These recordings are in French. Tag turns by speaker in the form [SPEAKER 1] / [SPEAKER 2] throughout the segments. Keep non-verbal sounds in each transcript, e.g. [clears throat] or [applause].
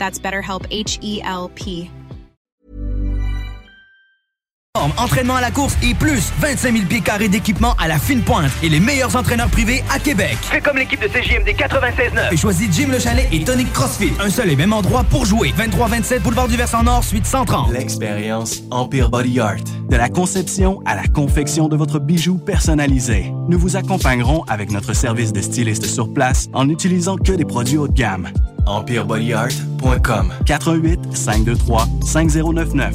[SPEAKER 1] That's BetterHelp H E L P.
[SPEAKER 2] Entraînement à la course et plus 25 000 pieds carrés d'équipement à la fine pointe et les meilleurs entraîneurs privés à Québec.
[SPEAKER 3] Fais comme l'équipe de CJMD 96.9.
[SPEAKER 2] Et choisis Jim Le Chalet et Tonic CrossFit. Un seul et même endroit pour jouer. 23-27 Boulevard du Versant Nord, suite 130.
[SPEAKER 4] L'expérience Empire Body Art. De la conception à la confection de votre bijou personnalisé. Nous vous accompagnerons avec notre service de styliste sur place en n'utilisant que des produits haut de gamme. EmpireBodyArt.com 418 523 5099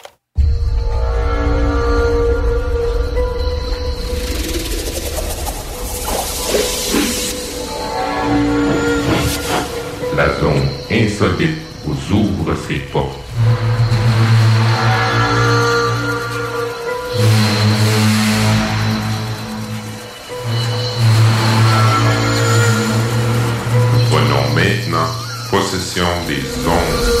[SPEAKER 5] La zone insolite vous ouvre ses portes. Prenons maintenant possession des ondes.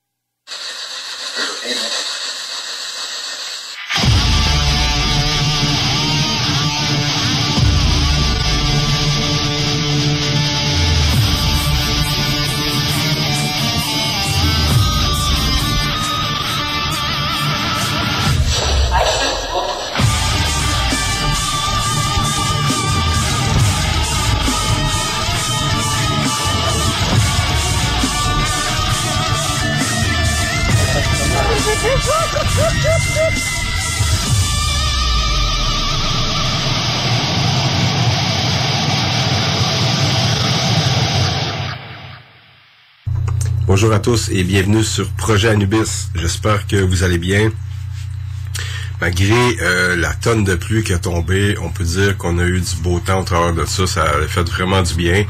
[SPEAKER 6] Bonjour à tous et bienvenue sur Projet Anubis. J'espère que vous allez bien. malgré euh, la tonne de pluie qui a tombé, on peut dire qu'on a eu du beau temps au travers de ça. Ça a fait vraiment du bien.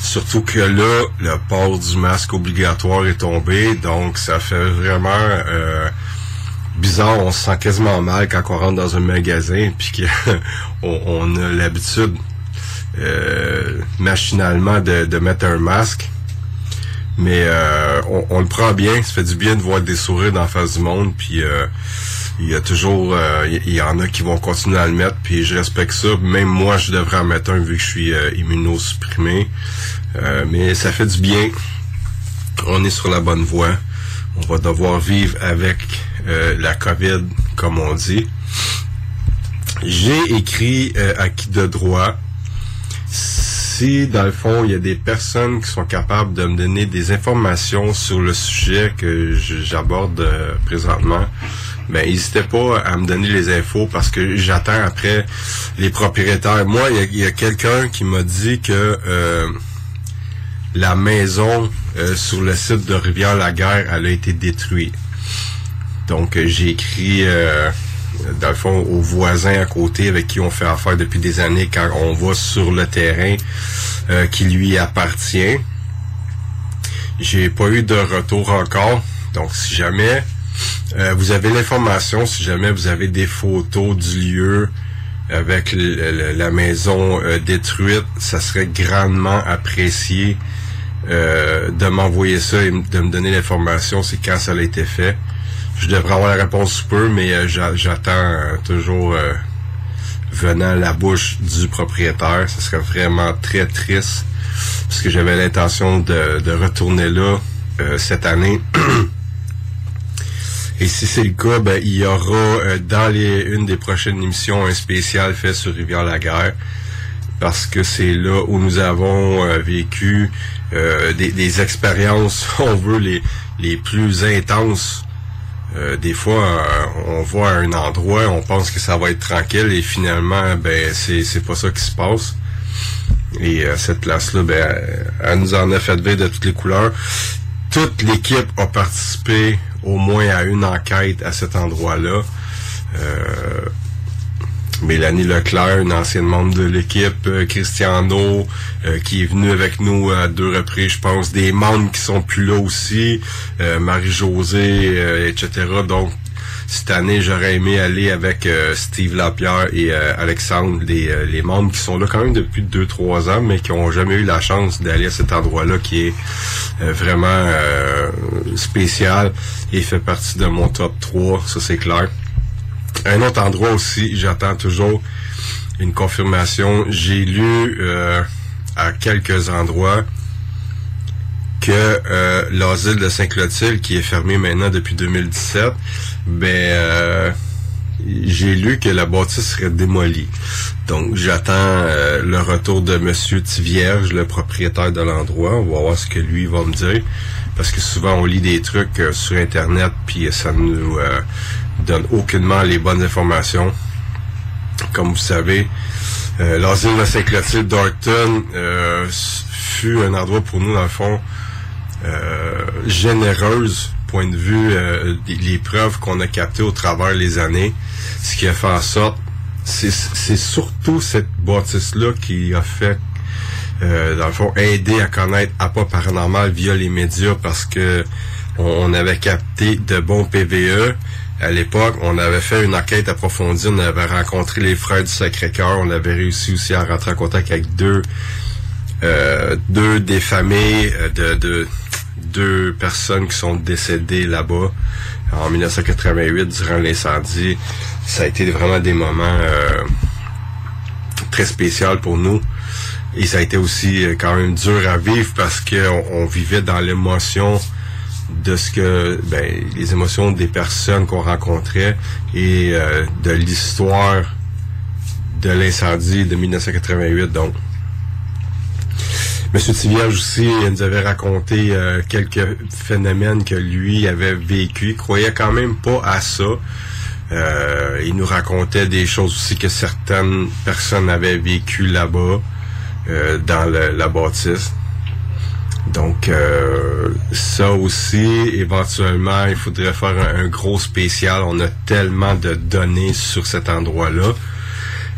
[SPEAKER 6] Surtout que là, le port du masque obligatoire est tombé, donc ça fait vraiment euh, bizarre. On se sent quasiment mal quand on rentre dans un magasin, puis qu'on [laughs] on a l'habitude euh, machinalement de mettre un masque. Mais euh, on, le prend bien, ça fait du bien de voir des sourires dans la face du monde, puis euh, il y a toujours, euh, il y, en a qui vont continuer à le mettre, puis je respecte ça. Même moi, je devrais en mettre un vu que je suis euh, immunosupprimé. Mais ça fait du bien. On est sur la bonne voie. On va devoir vivre avec la COVID, comme on dit. J'ai écrit à qui de droit. Si, dans le fond, il y a des personnes qui sont capables de me donner des informations sur le sujet que j'aborde euh, présentement, ben n'hésitez pas à me donner les infos parce que j'attends après les propriétaires. Moi, il y a- quelqu'un qui m'a dit que euh, la maison euh, sur le site de Rivière-la-Guerre, elle a été détruite. Donc, j'ai écrit, dans le fond, aux voisins à côté avec qui on fait affaire depuis des années quand on va sur le terrain euh, qui lui appartient. J'ai pas eu de retour encore. Donc, si jamais euh, vous avez l'information, si jamais vous avez des photos du lieu avec la maison euh, détruite, ça serait grandement apprécié de m'envoyer ça et de me donner l'information, c'est quand ça a été fait. Je devrais avoir la réponse sous peu, mais euh, j'a- j'attends euh, toujours euh, venant la bouche du propriétaire. Ce serait vraiment très triste parce que j'avais l'intention de, de retourner là euh, cette année. [clears throat] Et si c'est le cas, ben, il y aura dans les, une des prochaines émissions un spécial fait sur Rivière-la-Guerre parce que c'est là où nous avons euh, vécu des, des expériences, [laughs] on veut, les, les plus intenses. Euh, des fois, euh, on à un endroit, on pense que ça va être tranquille et finalement, ben c'est c'est pas ça qui se passe. Et euh, cette place-là, ben, elle nous en a fait vivre de toutes les couleurs. Toute l'équipe a participé au moins à une enquête à cet endroit-là. Mélanie Leclerc, une ancienne membre de l'équipe, euh, Cristiano, euh, qui est venu avec nous à deux reprises, je pense, des membres qui sont plus là aussi, euh, Marie-Josée, etc. Donc, cette année, j'aurais aimé aller avec Steve Lapierre et Alexandre, les, les membres qui sont là quand même depuis deux, trois ans, mais qui ont jamais eu la chance d'aller à cet endroit-là qui est vraiment spécial et fait partie de mon top 3, ça c'est clair. Un autre endroit aussi, j'attends toujours une confirmation. J'ai lu euh, à quelques endroits que euh, l'asile de Saint-Clotilde, qui est fermé maintenant depuis 2017, ben euh, j'ai lu que la bâtisse serait démolie. Donc j'attends le retour de Monsieur Tivierge, le propriétaire de l'endroit. On va voir ce que lui va me dire. Parce que souvent on lit des trucs sur Internet, puis ça nous donne aucunement les bonnes informations. Comme vous savez, euh, l'asile de Saint-Clotilde d'Orton euh, fut un endroit pour nous, dans le fond, euh, généreuse, point de vue euh, les preuves qu'on a captées au travers les années, ce qui a fait en sorte, c'est surtout cette bâtisse-là qui a fait, euh, dans le fond, aider à connaître APA Paranormal via les médias parce que on, on avait capté de bons PVE. À l'époque, on avait fait une enquête approfondie, on avait rencontré les frères du Sacré-Cœur, on avait réussi aussi à rentrer en contact avec deux euh, deux des familles euh, de, de deux personnes qui sont décédées là-bas en 1988 durant l'incendie. Ça a été vraiment des moments euh, très spéciaux pour nous. Et ça a été aussi quand même dur à vivre parce qu'on on vivait dans l'émotion de ce que ben, les émotions des personnes qu'on rencontrait et euh, de l'histoire de l'incendie de 1988. Donc, Monsieur Tivierge aussi nous avait raconté euh, quelques phénomènes que lui avait vécu. Il croyait quand même pas à ça. Euh, il nous racontait des choses aussi que certaines personnes avaient vécu là-bas, dans le- la bâtisse. Donc euh, ça aussi, éventuellement, il faudrait faire un, gros spécial. On a tellement de données sur cet endroit-là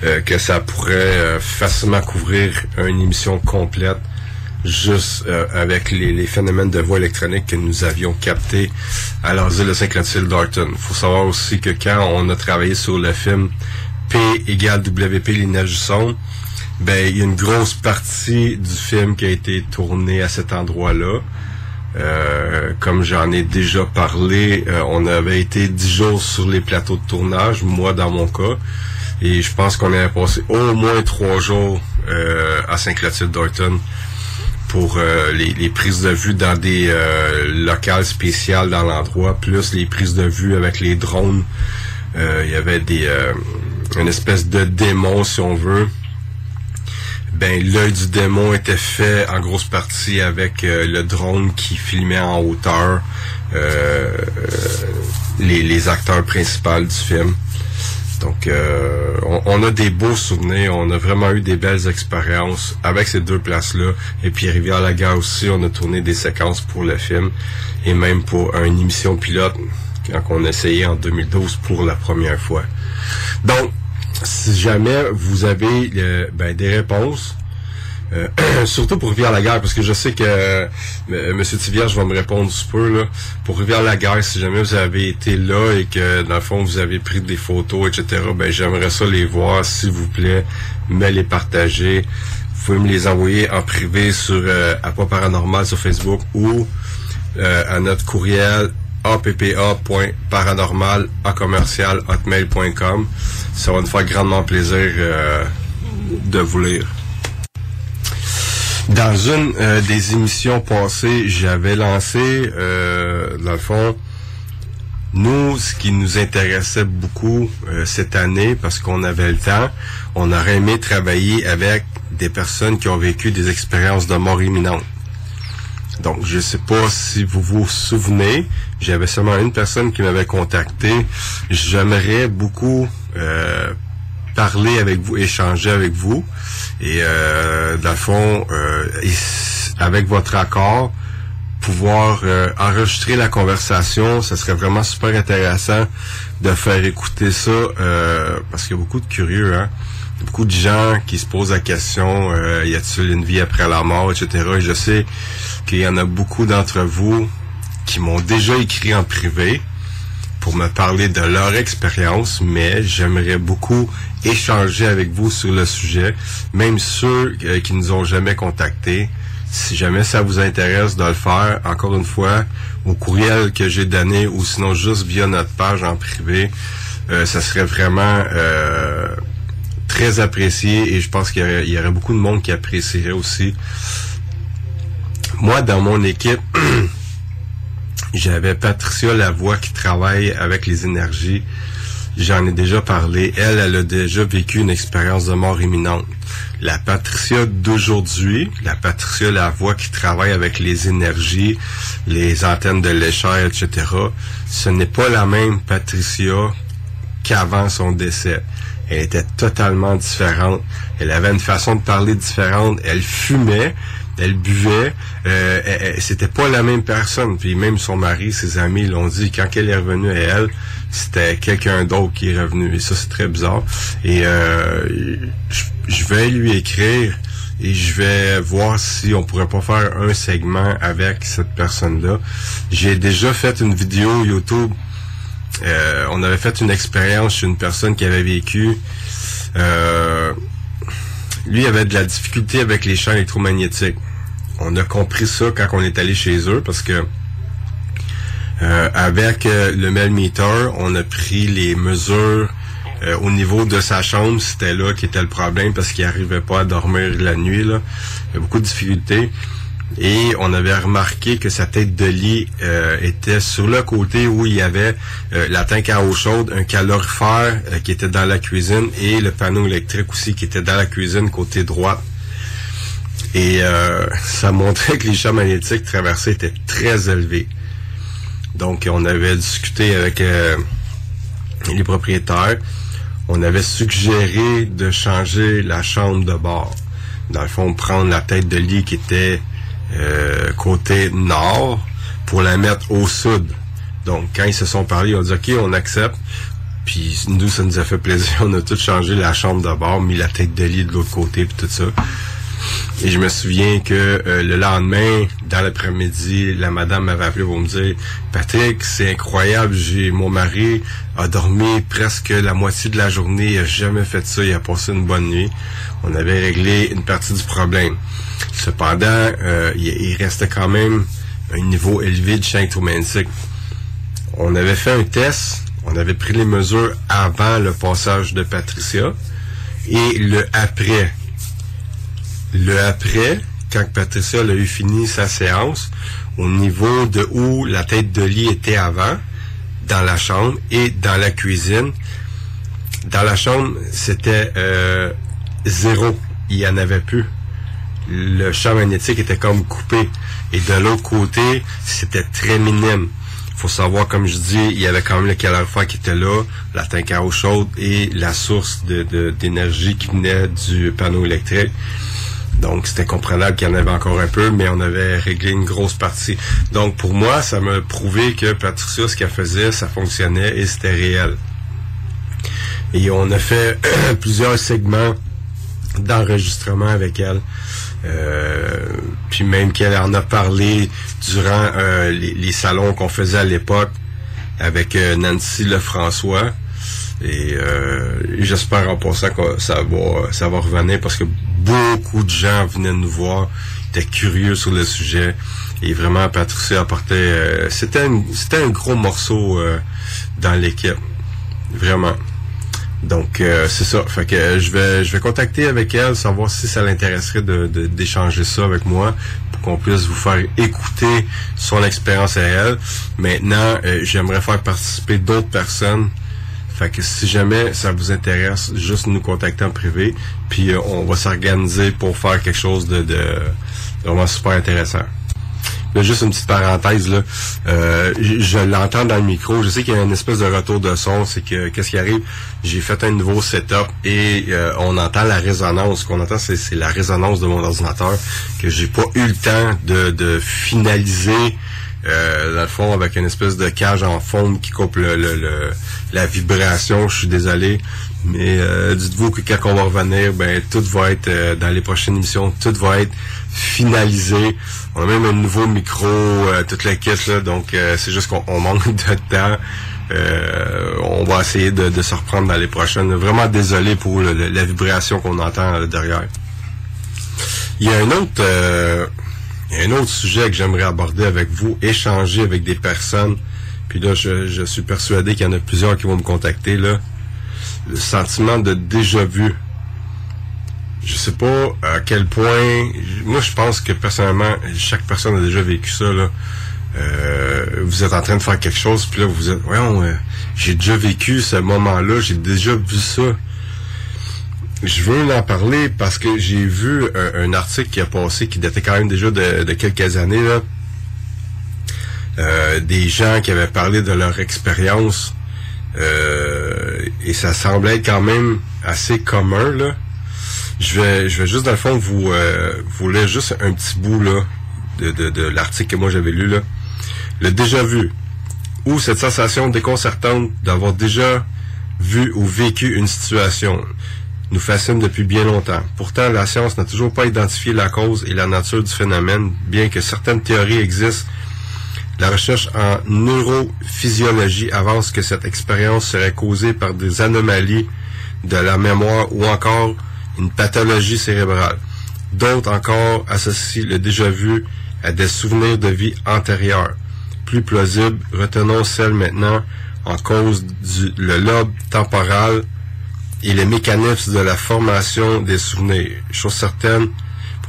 [SPEAKER 6] euh, que ça pourrait euh, facilement couvrir une émission complète juste avec les, phénomènes de voix électronique que nous avions captés à l'asile de Saint-Clotilde Darton. Il faut savoir aussi que quand on a travaillé sur le film P égale WP, neiges du ben il y a une grosse partie du film qui a été tournée à cet endroit-là. Euh, comme j'en ai déjà parlé, euh, on avait été dix jours sur les plateaux de tournage, moi dans mon cas, et je pense qu'on avait passé au moins trois jours euh, à Saint-Clotilde Darton pour les, les, prises de vue dans des locales spéciales dans l'endroit, plus les prises de vue avec les drones. Il y avait des une espèce de démon, si on veut. Ben l'œil du démon était fait en grosse partie avec le drone qui filmait en hauteur les, les acteurs principaux du film. Donc, euh, on, a des beaux souvenirs, on a vraiment eu des belles expériences avec ces deux places-là. Et puis Rivière-la-Gare aussi, on a tourné des séquences pour le film et même pour une émission pilote quand on essayait en 2012 pour la première fois. Donc, si jamais vous avez euh, ben, des réponses, euh, [clears throat] surtout pour Rivière-la-Guerre, parce que je sais que euh, M. Tivierge va me répondre sous peu. Là, pour Rivière-la-Guerre, si jamais vous avez été là et que, dans le fond, vous avez pris des photos, etc., ben j'aimerais ça les voir, s'il vous plaît, me les partager. Vous pouvez me les envoyer en privé sur euh, Apa Paranormal sur Facebook ou euh, à notre courriel appa.paranormal. Ça va nous faire grandement plaisir euh, de vous lire. Dans une euh, des émissions passées, j'avais lancé, euh, dans le fond, nous, ce qui nous intéressait beaucoup cette année, parce qu'on avait le temps, on aurait aimé travailler avec des personnes qui ont vécu des expériences de mort imminente. Donc, je sais pas si vous vous souvenez, j'avais seulement une personne qui m'avait contacté. J'aimerais beaucoup euh, parler avec vous, échanger avec vous. Et euh, dans le fond, euh, avec votre accord, pouvoir euh, enregistrer la conversation, ce serait vraiment super intéressant de faire écouter ça euh, parce qu'il y a beaucoup de curieux, hein. Beaucoup de gens qui se posent la question euh, y a-t-il une vie après la mort, etc. Et je sais qu'il y en a beaucoup d'entre vous qui m'ont déjà écrit en privé pour me parler de leur expérience, mais j'aimerais beaucoup échanger avec vous sur le sujet, même ceux euh, qui nous ont jamais contactés. Si jamais ça vous intéresse de le faire, encore une fois, au courriel que j'ai donné ou sinon juste via notre page en privé, euh, ça serait vraiment euh, très apprécié et je pense qu'il y, aurait, beaucoup de monde qui apprécierait aussi. Moi, dans mon équipe, [clears throat] j'avais Patricia Lavoie qui travaille avec les énergies. J'en ai déjà parlé. Elle, elle a déjà vécu une expérience de mort imminente. La Patricia d'aujourd'hui, la Patricia Lavoie qui travaille avec les énergies, les antennes de l'échelle, etc., ce n'est pas la même Patricia qu'avant son décès. Elle était totalement différente. Elle avait une façon de parler différente. Elle fumait elle buvait, euh, c'était pas la même personne. Puis même son mari, ses amis l'ont dit. Quand elle est revenue à elle, c'était quelqu'un d'autre qui est revenu. Et ça, c'est très bizarre. Et euh, je, je vais lui écrire et je vais voir si on pourrait pas faire un segment avec cette personne-là. J'ai déjà fait une vidéo YouTube. Euh, on avait fait une expérience chez une personne qui avait vécu. Euh, lui avait de la difficulté avec les champs électromagnétiques. On a compris ça quand on est allé chez eux parce que euh, avec euh, le Melmeter, on a pris les mesures euh, au niveau de sa chambre. C'était là qui était le problème parce qu'il n'arrivait pas à dormir la nuit. Il y a beaucoup de difficultés. Et on avait remarqué que sa tête de lit euh, était sur le côté où il y avait euh, la tank à eau chaude, un calorifère euh, qui était dans la cuisine et le panneau électrique aussi qui était dans la cuisine côté droit. Et ça [laughs] montrait que les champs magnétiques traversés étaient très élevés. Donc on avait discuté avec les propriétaires. On avait suggéré de changer la chambre de bord. Dans le fond, prendre la tête de lit qui était euh, côté nord pour la mettre au sud. Donc, quand ils se sont parlé, ils ont dit, OK, on accepte. Puis nous, ça nous a fait plaisir. [laughs] On a tout changé la chambre de bord, mis la tête de lit de l'autre côté, puis tout ça. Et je me souviens que euh, le lendemain, dans l'après-midi, la madame m'avait appelé pour me dire Patrick, c'est incroyable, j'ai mon mari a dormi presque la moitié de la journée, il a jamais fait ça, il a passé une bonne nuit. On avait réglé une partie du problème. Cependant, euh, il, restait quand même un niveau élevé de électromagnétique. On avait fait un test, on avait pris les mesures avant le passage de Patricia et le après. Le après, quand Patricia a eu fini sa séance, au niveau de où la tête de lit était avant, dans la chambre et dans la cuisine. Dans la chambre, c'était euh, zéro. Il n'y en avait plus. Le champ magnétique était comme coupé. Et de l'autre côté, c'était très minime. faut savoir, comme je dis, il y avait quand même le calorifère qui était là, la tank chaude et la source d'énergie qui venait du panneau électrique. Donc, c'était comprenable qu'il y en avait encore un peu, mais on avait réglé une grosse partie. Donc, pour moi, ça m'a prouvé que Patricia, ce qu'elle faisait, ça fonctionnait et c'était réel. Et on a fait [clears throat] plusieurs segments d'enregistrement avec elle. Euh, puis même qu'elle en a parlé durant euh, les, salons qu'on faisait à l'époque avec euh, Nancy Lefrançois. Et j'espère en passant que ça va, ça va revenir parce que beaucoup de gens venaient nous voir, étaient curieux sur le sujet. Et vraiment, Patricia apportait... Euh, c'était, un, gros morceau dans l'équipe. Vraiment. Donc euh, c'est ça. Fait que je vais je vais contacter avec elle, savoir si ça l'intéresserait de, d'échanger ça avec moi pour qu'on puisse vous faire écouter son expérience à elle. Maintenant, euh, j'aimerais faire participer d'autres personnes. Fait que si jamais ça vous intéresse, juste nous contacter en privé, puis euh, on va s'organiser pour faire quelque chose de, de vraiment super intéressant. Juste une petite parenthèse là. Euh, je, l'entends dans le micro. Je sais qu'il y a une espèce de retour de son. C'est que qu'est-ce qui arrive? J'ai fait un nouveau setup et euh, on entend la résonance. Ce qu'on entend, c'est, c'est la résonance de mon ordinateur que j'ai pas eu le temps de, de finaliser. Euh, dans le fond, avec une espèce de cage en forme qui coupe le, le, le la vibration. Je suis désolé. Mais euh, dites-vous que quand on va revenir, ben tout va être euh, dans les prochaines émissions, tout va être finalisé. On a même un nouveau micro, euh, toute la là, donc euh, c'est juste qu'on on manque [laughs] de temps. Euh, on va essayer de, de, se reprendre dans les prochaines. Vraiment désolé pour la vibration qu'on entend derrière. Il y a un autre, un autre sujet que j'aimerais aborder avec vous, échanger avec des personnes. Puis là, je, je suis persuadé qu'il y en a plusieurs qui vont me contacter là le sentiment de déjà vu. Je sais pas à quel point. Moi, je pense que personnellement, chaque personne a déjà vécu ça. Là. Euh, vous êtes en train de faire quelque chose, puis là, vous êtes. Voyons, euh, j'ai déjà vécu ce moment-là, j'ai déjà vu ça. Je veux en parler parce que j'ai vu un, un, article qui a passé, qui datait quand même déjà de, de quelques années, là. Euh, des gens qui avaient parlé de leur expérience euh, et ça semblait être quand même assez commun là. Je vais, je vais juste dans le fond vous, euh, vous lire juste un petit bout là de, de, de l'article que moi j'avais lu là. Le déjà vu ou cette sensation déconcertante d'avoir déjà vu ou vécu une situation nous fascine depuis bien longtemps. Pourtant, la science n'a toujours pas identifié la cause et la nature du phénomène, bien que certaines théories existent la recherche en neurophysiologie avance que cette expérience serait causée par des anomalies de la mémoire ou encore une pathologie cérébrale. D'autres encore associent le déjà vu à des souvenirs de vie antérieure. Plus plausible, retenons celle maintenant en cause du lobe temporal et les mécanismes de la formation des souvenirs. Chose certaine,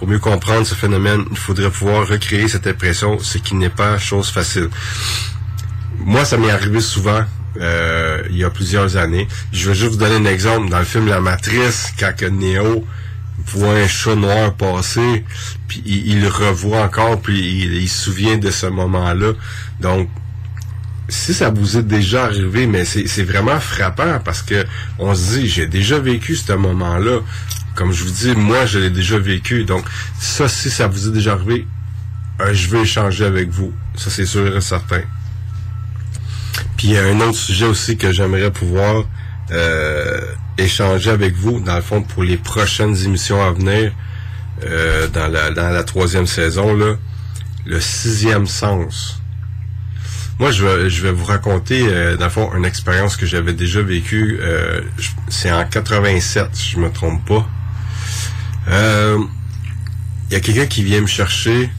[SPEAKER 6] pour mieux comprendre ce phénomène, il faudrait pouvoir recréer cette impression, ce qui n'est pas chose facile. Moi, ça m'est arrivé souvent. Euh, il y a plusieurs années. Je vais juste vous donner un exemple. Dans le film La Matrice, quand Neo voit un chat noir passer, puis il, le revoit encore, puis il, il, se souvient de ce moment-là. Donc, si ça vous est déjà arrivé, mais c'est vraiment frappant parce que on se dit, j'ai déjà vécu ce moment-là. Comme je vous dis, moi, je l'ai déjà vécu. Donc, ça, si ça vous est déjà arrivé, euh, je veux échanger avec vous. Ça, c'est sûr et certain. Puis il y a un autre sujet aussi que j'aimerais pouvoir euh, échanger avec vous, dans le fond, pour les prochaines émissions à venir, euh, dans, la, troisième saison, le sixième sens. Moi, je vais, vais vous raconter, dans le fond, une expérience que j'avais déjà vécue. C'est en 87, si je me trompe pas. Euh, Il y a quelqu'un qui vient me chercher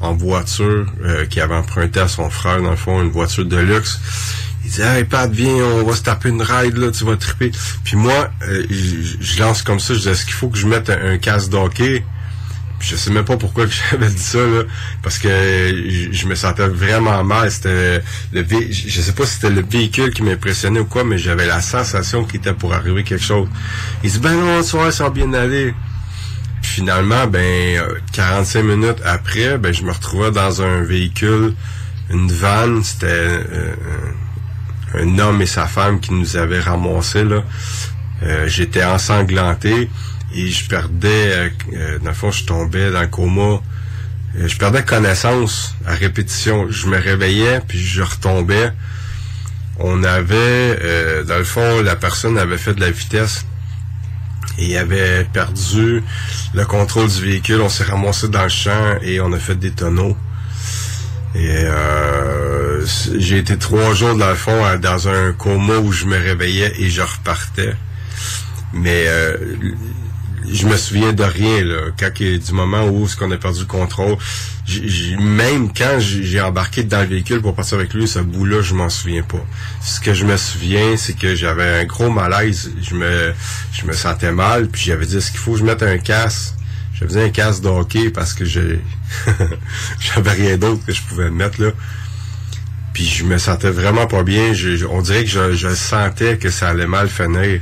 [SPEAKER 6] en voiture, euh, qui avait emprunté à son frère, dans le fond, une voiture de luxe. Il dit Hey Pat, viens, on va se taper une ride, là, tu vas triper. Puis moi, euh, je, lance comme ça, je dis Est-ce qu'il faut que je mette un, un casque d'hockey? Je sais même pas pourquoi [laughs] j'avais dit ça, là, parce que je, me sentais vraiment mal. C'était le je sais pas si c'était le véhicule qui m'impressionnait ou quoi, mais j'avais la sensation qu'il était pour arriver quelque chose. Il dit Ben non, vois, ça va bien aller. Finalement, ben, euh, 45 minutes après, ben, je me retrouvais dans un véhicule, une vanne, c'était euh, un homme et sa femme qui nous avaient ramassés. Euh, J'étais ensanglanté et je perdais, euh, euh, dans le fond, je tombais dans le coma. Euh, je perdais connaissance à répétition. Je me réveillais, puis je retombais. On avait, euh, dans le fond, la personne avait fait de la vitesse et il avait perdu le contrôle du véhicule. On s'est ramassé dans le champ et on a fait des tonneaux. Et euh, j'ai été trois jours dans le fond dans un coma où je me réveillais et je repartais. Mais euh, je me souviens de rien là. Quand du moment où ce qu'on a perdu le contrôle, même quand j'ai embarqué dans le véhicule pour partir avec lui, ce bout-là, je m'en souviens pas. Ce que je me souviens, c'est que j'avais un gros malaise. Je me, je me sentais mal, puis j'avais dit est-ce qu'il faut que je mette un casque? Je faisais un casque de hockey parce que [laughs] j'avais rien d'autre que je pouvais mettre là. Puis je me sentais vraiment pas bien. On dirait que je, je sentais que ça allait mal finir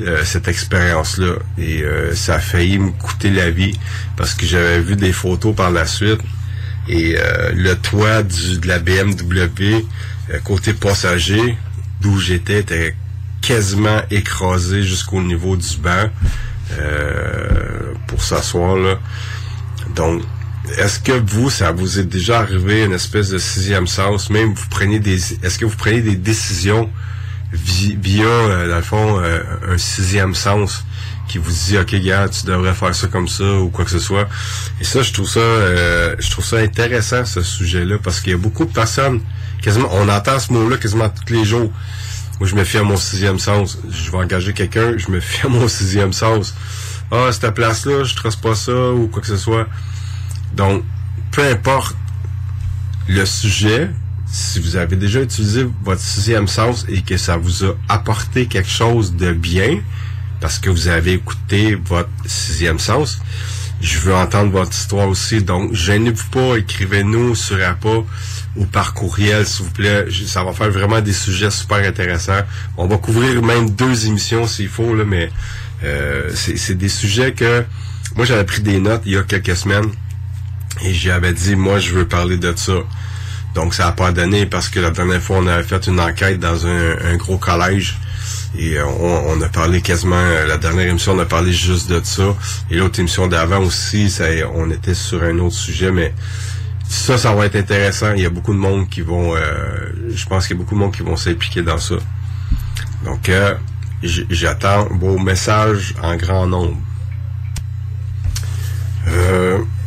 [SPEAKER 6] euh, cette expérience-là. Et euh, ça a failli me coûter la vie parce que j'avais vu des photos par la suite. Et euh, le toit du, de la BMW, euh, côté passager, d'où j'étais, était quasiment écrasé jusqu'au niveau du banc euh, pour s'asseoir là. Donc, est-ce que vous, ça vous est déjà arrivé une espèce de sixième sens, même vous prenez des, est-ce que vous prenez des décisions via, euh, dans le fond, euh, un sixième sens qui vous dit, ok, gars, tu devrais faire ça comme ça ou quoi que ce soit. Et ça, je trouve ça, euh, je trouve ça intéressant ce sujet-là parce qu'il y a beaucoup de personnes, quasiment, on entend ce mot-là quasiment tous les jours. Moi, je me fie à mon sixième sens. Je vais engager quelqu'un, je me fie à mon sixième sens. Ah, cette place-là, je trace pas ça ou quoi que ce soit. Donc, peu importe le sujet, si vous avez déjà utilisé votre sixième sens et que ça vous a apporté quelque chose de bien, parce que vous avez écouté votre sixième sens, je veux entendre votre histoire aussi. Donc, gênez-vous pas, écrivez-nous sur APA ou par courriel, s'il vous plaît. Ça va faire vraiment des sujets super intéressants. On va couvrir même deux émissions s'il faut, mais euh, c'est des sujets que moi j'avais pris des notes il y a quelques semaines et j'avais dit moi je veux parler de ça. Donc ça a pas donné parce que la dernière fois on avait fait une enquête dans un, gros collège et euh, on, a parlé quasiment euh, la dernière émission on a parlé juste de ça. Et l'autre émission d'avant aussi on était sur un autre sujet mais ça ça va être intéressant. Il y a beaucoup de monde qui vont euh, je pense qu'il y a beaucoup de monde qui vont s'impliquer dans ça. Donc j'attends vos messages en grand nombre.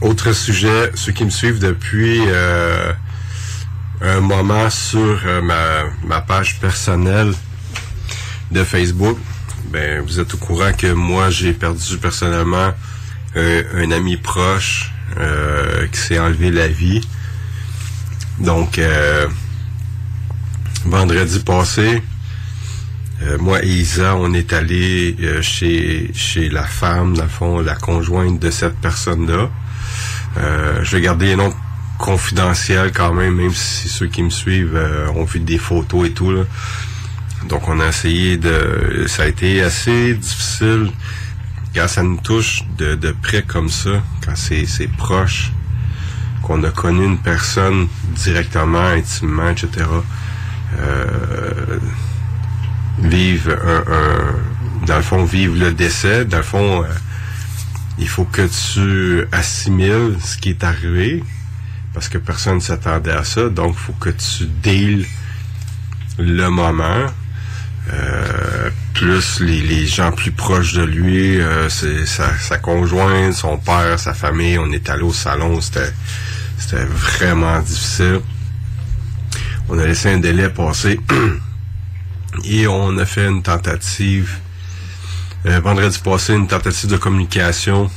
[SPEAKER 6] Autre sujet, ceux qui me suivent depuis un moment sur euh, ma, page personnelle de Facebook, ben vous êtes au courant que moi j'ai perdu personnellement un, un ami proche euh, qui s'est enlevé la vie. Donc euh, vendredi passé, euh, moi et Isa, on est allé euh, chez chez la femme, dans le fond, la conjointe de cette personne-là. Euh, je vais garder les noms confidentiels quand même, même si ceux qui me suivent euh, ont vu des photos et tout. Là. Donc on a essayé de... Ça a été assez difficile quand ça nous touche de, de près comme ça, quand c'est c'est proche, qu'on a connu une personne directement, intimement, etc. Euh, vivre un, un- dans le fond vivre le décès dans le fond euh, il faut que tu assimiles ce qui est arrivé parce que personne ne s'attendait à ça. Donc, il faut que tu deals le moment. Euh, plus les, gens plus proches de lui, euh, sa, conjointe, son père, sa famille. On est allé au salon, c'était c'était vraiment difficile. On a laissé un délai passer [clears throat] et on a fait une tentative euh, vendredi passé, une tentative de communication,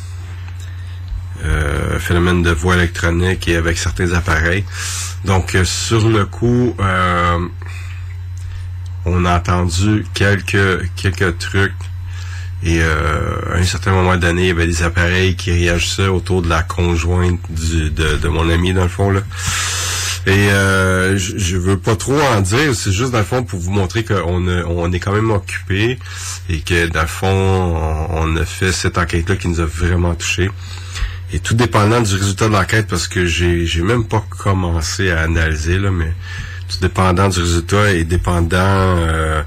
[SPEAKER 6] euh, phénomène de voix électronique et avec certains appareils. Donc sur le coup, on a entendu quelques quelques trucs et euh, à un certain moment donné, il y avait des appareils qui réagissaient autour de la conjointe du, de, de mon ami dans le fond là. Et euh, je, veux pas trop en dire, c'est juste dans le fond pour vous montrer qu'on on est quand même occupé et que dans le fond on, a fait cette enquête là qui nous a vraiment touché. Et tout dépendant du résultat de l'enquête, parce que j'ai j'ai même pas commencé à analyser là, mais tout dépendant du résultat et dépendant euh,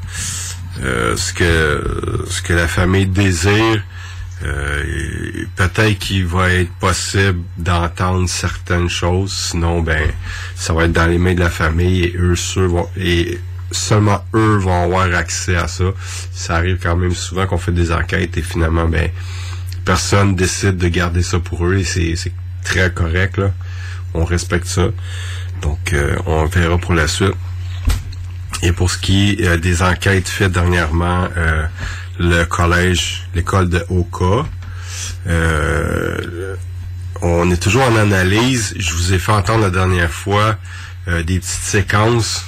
[SPEAKER 6] euh, ce que ce que la famille désire, euh, peut-être qu'il va être possible d'entendre certaines choses. Sinon, ben, ça va être dans les mains de la famille et eux vont et seulement eux vont avoir accès à ça. Ça arrive quand même souvent qu'on fait des enquêtes et finalement, ben, personne décide de garder ça pour eux et c'est très correct là. On respecte ça. Donc, euh, on verra pour la suite. Et pour ce qui est euh, des enquêtes faites dernièrement, euh, le collège, l'école de Oka, on est toujours en analyse. Je vous ai fait entendre la dernière fois des petites séquences.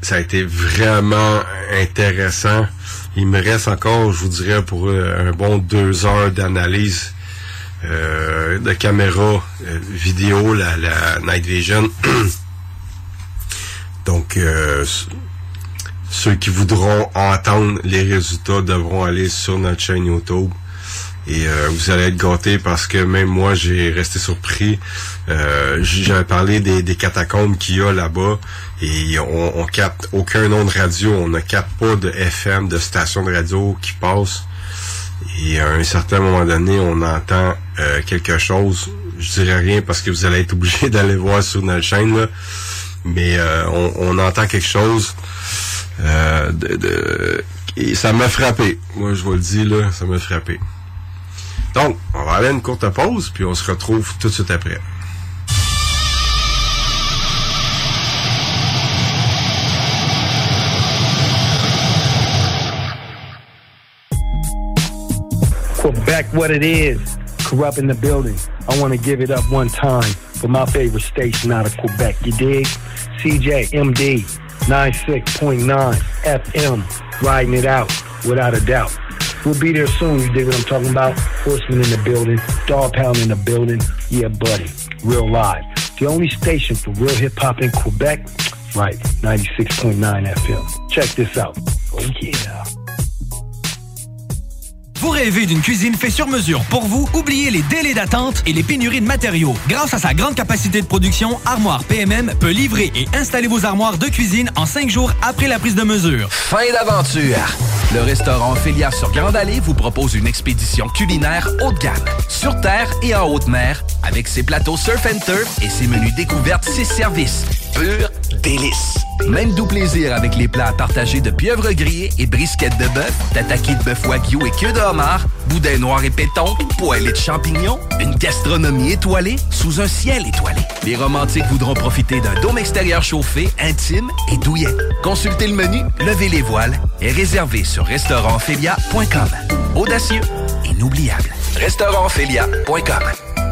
[SPEAKER 6] Ça a été vraiment intéressant. Il me reste encore, je vous dirais, pour un bon deux heures d'analyse euh, de caméra euh, vidéo, la, la, Night Vision. [clears throat] Donc, euh, ceux qui voudront entendre les résultats devront aller sur notre chaîne YouTube. Et vous allez être gâtés parce que même moi, j'ai resté surpris. J'avais parlé des, des catacombes qu'il y a là-bas et on, capte aucun nom de radio. On ne capte pas de FM, de station de radio qui passe. Et à un certain moment donné, on entend euh, quelque chose. Je dirais rien parce que vous allez être obligé [laughs] d'aller voir sur notre chaîne. Là. Mais euh, on, entend quelque chose. Euh, de, et ça m'a frappé. Moi, je vous le dis, là, ça m'a frappé. Donc, on va aller à une courte pause, puis on se retrouve tout de suite après.
[SPEAKER 7] Quebec, what it is. Corrupt in the building. I want to give it up one time for my favorite station out of Quebec. You dig? CJMD 96.9 FM. Riding it out without a doubt. We'll be there soon. You dig what I'm talking about? Horseman in the building. Dog pound in the building. Yeah, buddy. Real live. The only station for real hip hop in Quebec. Right. 96.9 FM. Check this out. Oh, yeah.
[SPEAKER 2] Vous rêvez d'une cuisine faite sur mesure pour vous? Oubliez les délais d'attente et les pénuries de matériaux. Grâce à sa grande capacité de production, Armoire PMM peut livrer et installer vos armoires de cuisine en cinq jours après la prise de mesure.
[SPEAKER 8] Fin d'aventure! Le restaurant Ophélia sur Grande Allée vous propose une expédition culinaire haut de gamme, sur terre et en haute mer, avec ses plateaux surf and turf et ses menus découvertes, ses services. Pur délice! Même doux plaisir avec les plats partagés de pieuvres grillées et brisquettes de bœuf, tataki de bœuf wagyu et queue de boudin noir et péton, poêlée de champignons, une gastronomie étoilée sous un ciel étoilé. Les romantiques voudront profiter d'un dôme extérieur chauffé, intime et douillet. Consultez le menu, levez les voiles et réservez sur restaurantphilia.com. Audacieux, inoubliable. Restaurantphilia.com.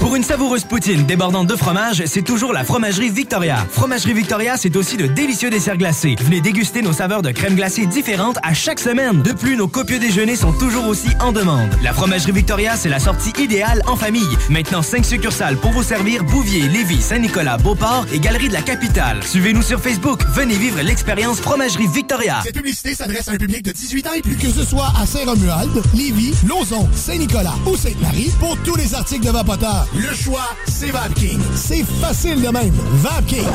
[SPEAKER 2] Pour une savoureuse poutine débordante de fromage, c'est toujours la Fromagerie Victoria. Fromagerie Victoria, c'est aussi de délicieux desserts glacés. Venez déguster nos saveurs de crème glacée différentes à chaque semaine. De plus, nos copieux déjeuners sont toujours aussi en demande. La Fromagerie Victoria, c'est la sortie idéale en famille. Maintenant, 5 succursales pour vous servir Bouvier, Lévis, Saint-Nicolas, Beauport et Galerie de la Capitale. Suivez-nous sur Facebook. Venez vivre l'expérience Fromagerie Victoria.
[SPEAKER 9] Cette publicité s'adresse à un public de 18 ans et plus. Que ce soit à Saint-Romuald, Lévis, Lauson, Saint-Nicolas ou Sainte-Marie, pour tous les articles de Vapoteur, le choix, c'est VapKing. C'est facile de même. VapKing.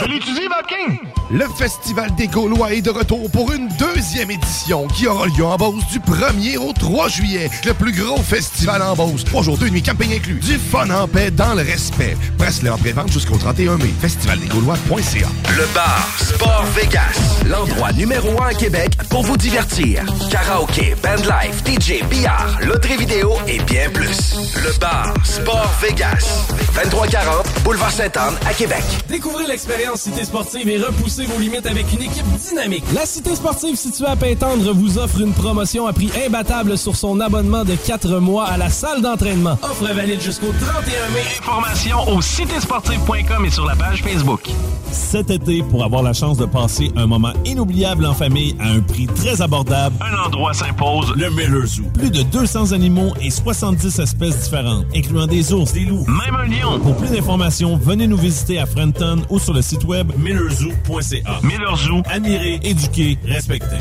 [SPEAKER 10] Je l'utilise, VapKing. Le Festival des Gaulois est de retour pour une deuxième édition qui aura lieu en Beauce du 1er au 3 juillet. Le plus gros festival en Beauce. Trois jours, deux nuits, camping inclus. Du fun en paix dans le respect. Presse-le en pré-vente jusqu'au 31 mai. Festivaldesgaulois.ca.
[SPEAKER 8] Le bar Sport Vegas, l'endroit numéro un à Québec pour vous divertir. Karaoke, bandlife, DJ, billard, loterie vidéo et bien plus. Le bar Sport Vegas, 2340 Boulevard Sainte-Anne à Québec.
[SPEAKER 11] Découvrez l'expérience Cité Sportive et repoussez vos limites avec une équipe dynamique. La Cité Sportive située à Pintendre vous offre une promotion à prix imbattable sur son abonnement de 4 mois à la salle d'entraînement. Offre valide jusqu'au 31 mai. Informations au citésportive.com et sur la page Facebook.
[SPEAKER 12] Cet été, pour avoir la chance de passer un moment inoubliable en famille à un prix très abordable,
[SPEAKER 11] Un endroit s'impose.
[SPEAKER 12] le Miller Zoo. Plus de 200 animaux et 70 espèces différentes, incluant des ours, des loups,
[SPEAKER 11] Même un lion.
[SPEAKER 12] Pour plus d'informations, venez nous visiter à Frenton ou sur le site web millerzoo.ca.
[SPEAKER 11] Miller Zoo.
[SPEAKER 12] Admirer, éduquer, respecter.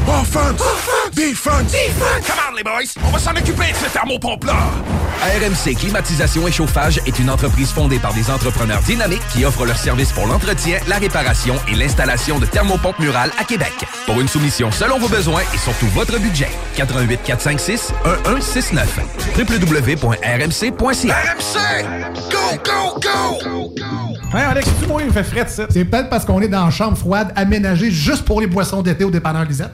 [SPEAKER 10] Offense! Defense! Come on, les boys! On va s'en occuper de ce thermopompe-là!
[SPEAKER 8] RMC Climatisation et Chauffage est une entreprise fondée par des entrepreneurs dynamiques qui offrent leurs services pour l'entretien, la réparation et l'installation de thermopompes murales à Québec. Pour une soumission selon vos besoins et surtout votre budget. 88 456 1169 www.rmc.ca
[SPEAKER 10] RMC! Go, go, go!
[SPEAKER 13] Ouais, Alex, tu moi, il me fait frais de ça. C'est peut-être parce qu'on est dans une chambre froide aménagée juste pour les boissons d'été au dépanneur Lisette.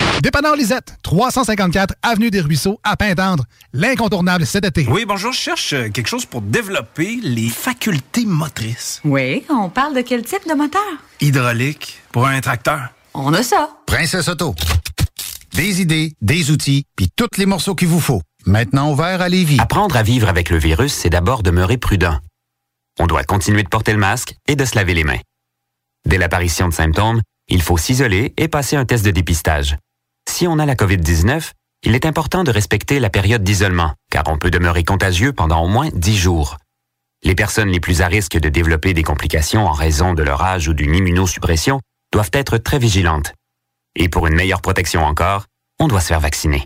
[SPEAKER 13] Dépanneur Lisette, 354 Avenue des Ruisseaux, à Pintendre. L'incontournable cet été.
[SPEAKER 14] Oui, bonjour, je cherche euh, quelque chose pour développer les facultés motrices.
[SPEAKER 15] Oui, on parle de quel type de moteur?
[SPEAKER 14] Hydraulique pour un tracteur.
[SPEAKER 15] On a ça.
[SPEAKER 16] Princesse Auto. Des idées, des outils, puis tous les morceaux qu'il vous faut. Maintenant ouvert à Lévis.
[SPEAKER 17] Apprendre à vivre avec le virus, c'est d'abord demeurer prudent. On doit continuer de porter le masque et de se laver les mains. Dès l'apparition de symptômes, il faut s'isoler et passer un test de dépistage. Si on a la COVID-19, il est important de respecter la période d'isolement, car on peut demeurer contagieux pendant au moins 10 jours. Les personnes les plus à risque de développer des complications en raison de leur âge ou d'une immunosuppression doivent être très vigilantes. Et pour une meilleure protection encore, on doit se faire vacciner.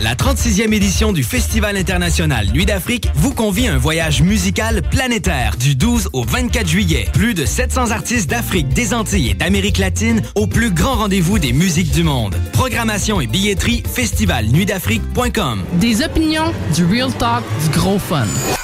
[SPEAKER 2] La 36e édition du Festival international Nuit d'Afrique vous convie à un voyage musical planétaire du 12 au 24 juillet. Plus de 700 artistes d'Afrique, des Antilles et d'Amérique latine au plus grand rendez-vous des musiques du monde. Programmation et billetterie festivalnuitdafrique.com.
[SPEAKER 18] Des opinions, du real talk, du gros fun.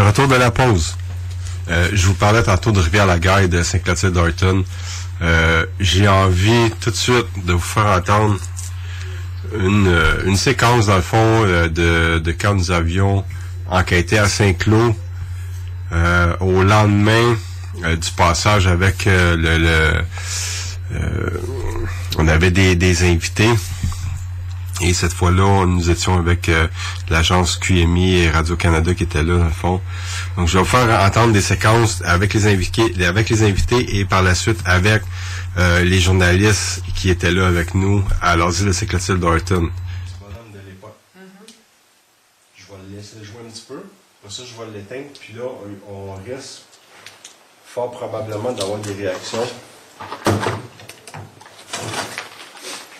[SPEAKER 6] Retour de la pause. Euh, je vous parlais tantôt de Rivière-la-Guerre et de Saint-Clotilde-Darton. Euh, J'ai envie tout de suite de vous faire entendre une, euh, une séquence, dans le fond, de, de quand nous avions enquêté à Saint-Cloud au lendemain du passage avec le... le on avait des invités. Et cette fois-là, nous étions avec euh, l'agence QMI et Radio-Canada qui étaient là, dans le fond. Donc, je vais vous faire entendre des séquences avec les invités, avec les invités et par la suite avec euh, les journalistes qui étaient là avec nous à l'asile de Séclatil d'Orton. Je vais le laisser jouer un petit peu. Ça, je vais l'éteindre. Puis là, on, on risque fort probablement d'avoir des réactions.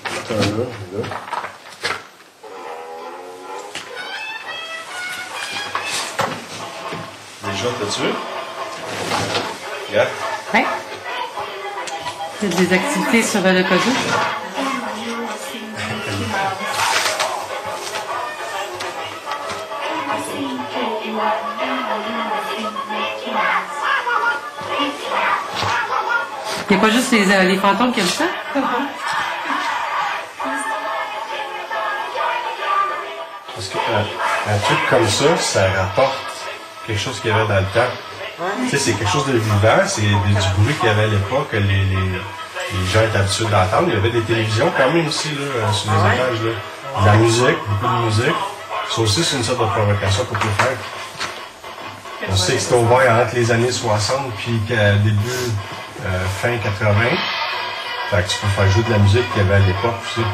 [SPEAKER 6] Attends, là, là. Déjà, t'as tué? Regarde.
[SPEAKER 19] Ouais. Il y a des activités sur euh, le Kodu. Il n'y a pas juste les, euh, les fantômes qui aiment ça?
[SPEAKER 6] Parce que un, un truc comme ça, ça rapporte quelque chose qu'il y avait dans le temps. Tu sais, c'est quelque chose de vivant, c'est du bruit qu'il y avait à l'époque, que les, les, les gens étaient habitués d'entendre. Il y avait des télévisions quand même aussi, là, euh, sur les étages, là. De la musique, beaucoup de musique. Ça aussi, c'est une sorte de provocation qu'on peut faire. On sait que c'était ouvert entre les années 60 puis qu'à début, euh, fin 80. Fait que tu peux faire jouer de la musique qu'il y avait à l'époque aussi.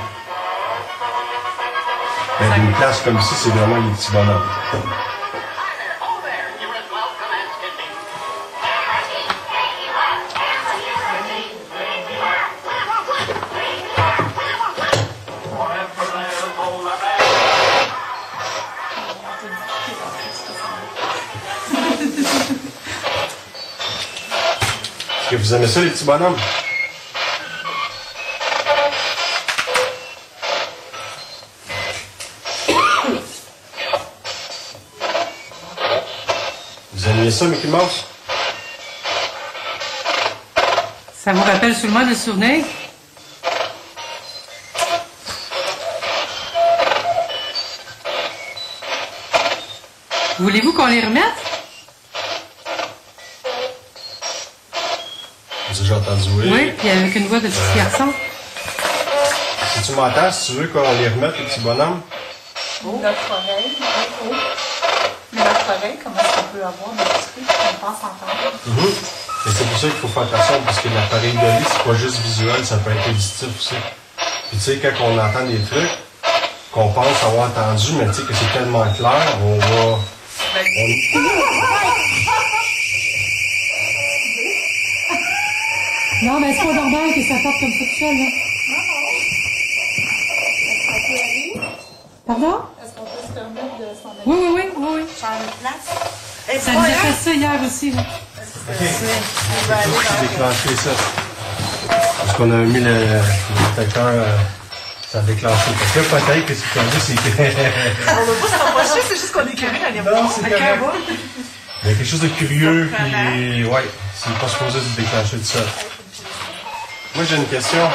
[SPEAKER 6] Mais une place comme ici, c'est vraiment les petits bonhommes. Vous aimez ça, les petits bonhommes? Vous aimez ça, Mickey Mouse?
[SPEAKER 19] Ça vous rappelle seulement des souvenirs? Voulez-vous qu'on les remette?
[SPEAKER 6] Entendu oui.
[SPEAKER 19] Oui, puis avec une voix de petit
[SPEAKER 6] Euh.
[SPEAKER 19] garçon.
[SPEAKER 6] Si tu m'entends, si tu veux qu'on les remette, les petits bonhommes,
[SPEAKER 20] Notre oreille, oh. Mais notre oreille, comment est-ce qu'on peut avoir des trucs qu'on pense entendre?
[SPEAKER 6] Mhm. Et c'est pour ça qu'il faut faire attention, parce que l'appareil de lit, c'est pas juste visuel, ça peut être auditif aussi. Puis tu sais, quand on entend des trucs qu'on pense avoir entendu, mais tu sais que c'est tellement clair, on va... on- [laughs]
[SPEAKER 19] Non, mais c'est pas normal que ça parte comme ça tout seul, là. Pardon?
[SPEAKER 20] Est-ce qu'on peut se permettre de s'en aller?
[SPEAKER 19] Oui, oui, oui, oui, oui.
[SPEAKER 20] Faire une place?
[SPEAKER 19] Ça nous a fait ça hier aussi, là.
[SPEAKER 20] Aller
[SPEAKER 6] J'ai déclenché ça. Parce qu'on a mis le, le détecteur, euh, ça a déclenché. Parce que peut-être que ce qu'on dit, c'est que...
[SPEAKER 20] On va pas se rapprocher, c'est juste qu'on est curieux d'aller voir.
[SPEAKER 6] c'est
[SPEAKER 20] Ok,
[SPEAKER 6] correct.
[SPEAKER 20] on va.
[SPEAKER 6] Il y a quelque chose de curieux, puis ouais, c'est pas supposé se déclencher de ça. Moi, j'ai une question.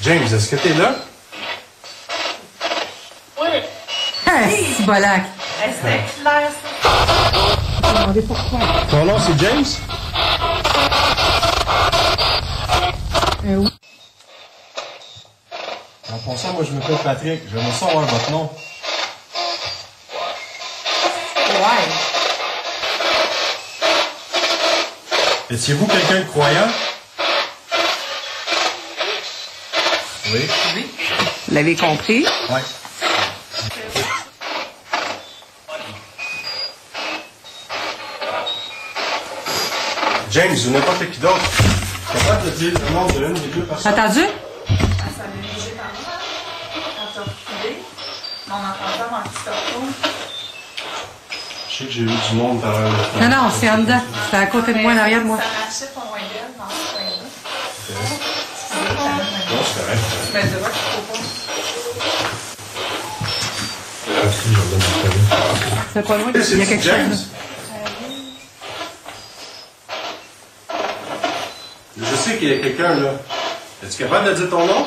[SPEAKER 6] James, est-ce que t'es là?
[SPEAKER 20] Oui.
[SPEAKER 19] Hey, c'est bolac.
[SPEAKER 20] C'était clair, ça.
[SPEAKER 19] Pourquoi.
[SPEAKER 6] Ton nom, c'est James?
[SPEAKER 19] Euh, oui.
[SPEAKER 6] En pensant, moi, je m'appelle Patrick. J'aimerais savoir votre nom.
[SPEAKER 20] Ouais.
[SPEAKER 6] Étiez-vous quelqu'un de croyant? Oui.
[SPEAKER 20] Oui.
[SPEAKER 21] Vous l'avez compris?
[SPEAKER 6] Ouais. James ou n'importe qui d'autre. Capable de dire le nom de l'une des deux personnes?
[SPEAKER 19] Entendu?
[SPEAKER 20] Ça m'a léger par là. Quand t'as reculé, on entendait dans le petit.
[SPEAKER 6] Je sais que j'ai vu du monde dans le...
[SPEAKER 19] Non, non, c'est en dedans. C'est à côté de moi, en arrière de moi.
[SPEAKER 20] Ça marchait dans ce coin-là.
[SPEAKER 6] Non, c'est correct.
[SPEAKER 20] Mais de pas.
[SPEAKER 6] Vais donner.
[SPEAKER 19] C'est pas loin, il y a quelque chose.
[SPEAKER 6] Je sais qu'il y a quelqu'un là. Es-tu capable de dire ton nom?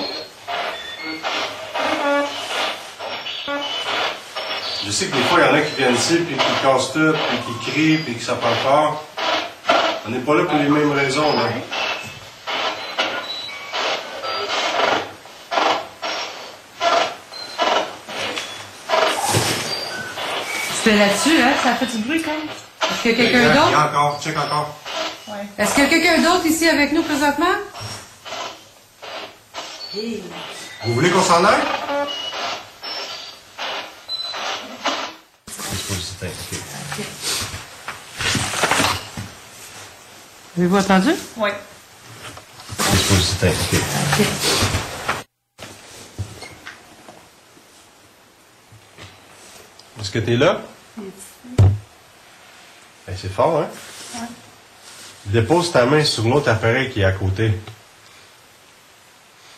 [SPEAKER 6] Je sais que des fois, il y en a qui viennent ici, puis qui cassent tout, puis qui crient, puis que ça parle fort. On n'est pas là pour les mêmes raisons, là.
[SPEAKER 19] C'était là-dessus, hein? Ça a fait du bruit quand même. Est-ce qu'il y a quelqu'un
[SPEAKER 6] Il y a
[SPEAKER 19] d'autre?
[SPEAKER 6] encore, check encore.
[SPEAKER 19] Est-ce qu'il y a quelqu'un d'autre ici avec nous présentement?
[SPEAKER 6] Vous voulez qu'on s'en aille?
[SPEAKER 19] Avez-vous entendu?
[SPEAKER 20] Oui.
[SPEAKER 6] Est-ce que t'es là? Ben, c'est fort, hein?
[SPEAKER 20] Ouais.
[SPEAKER 6] Dépose ta main sur l'autre appareil qui est à côté.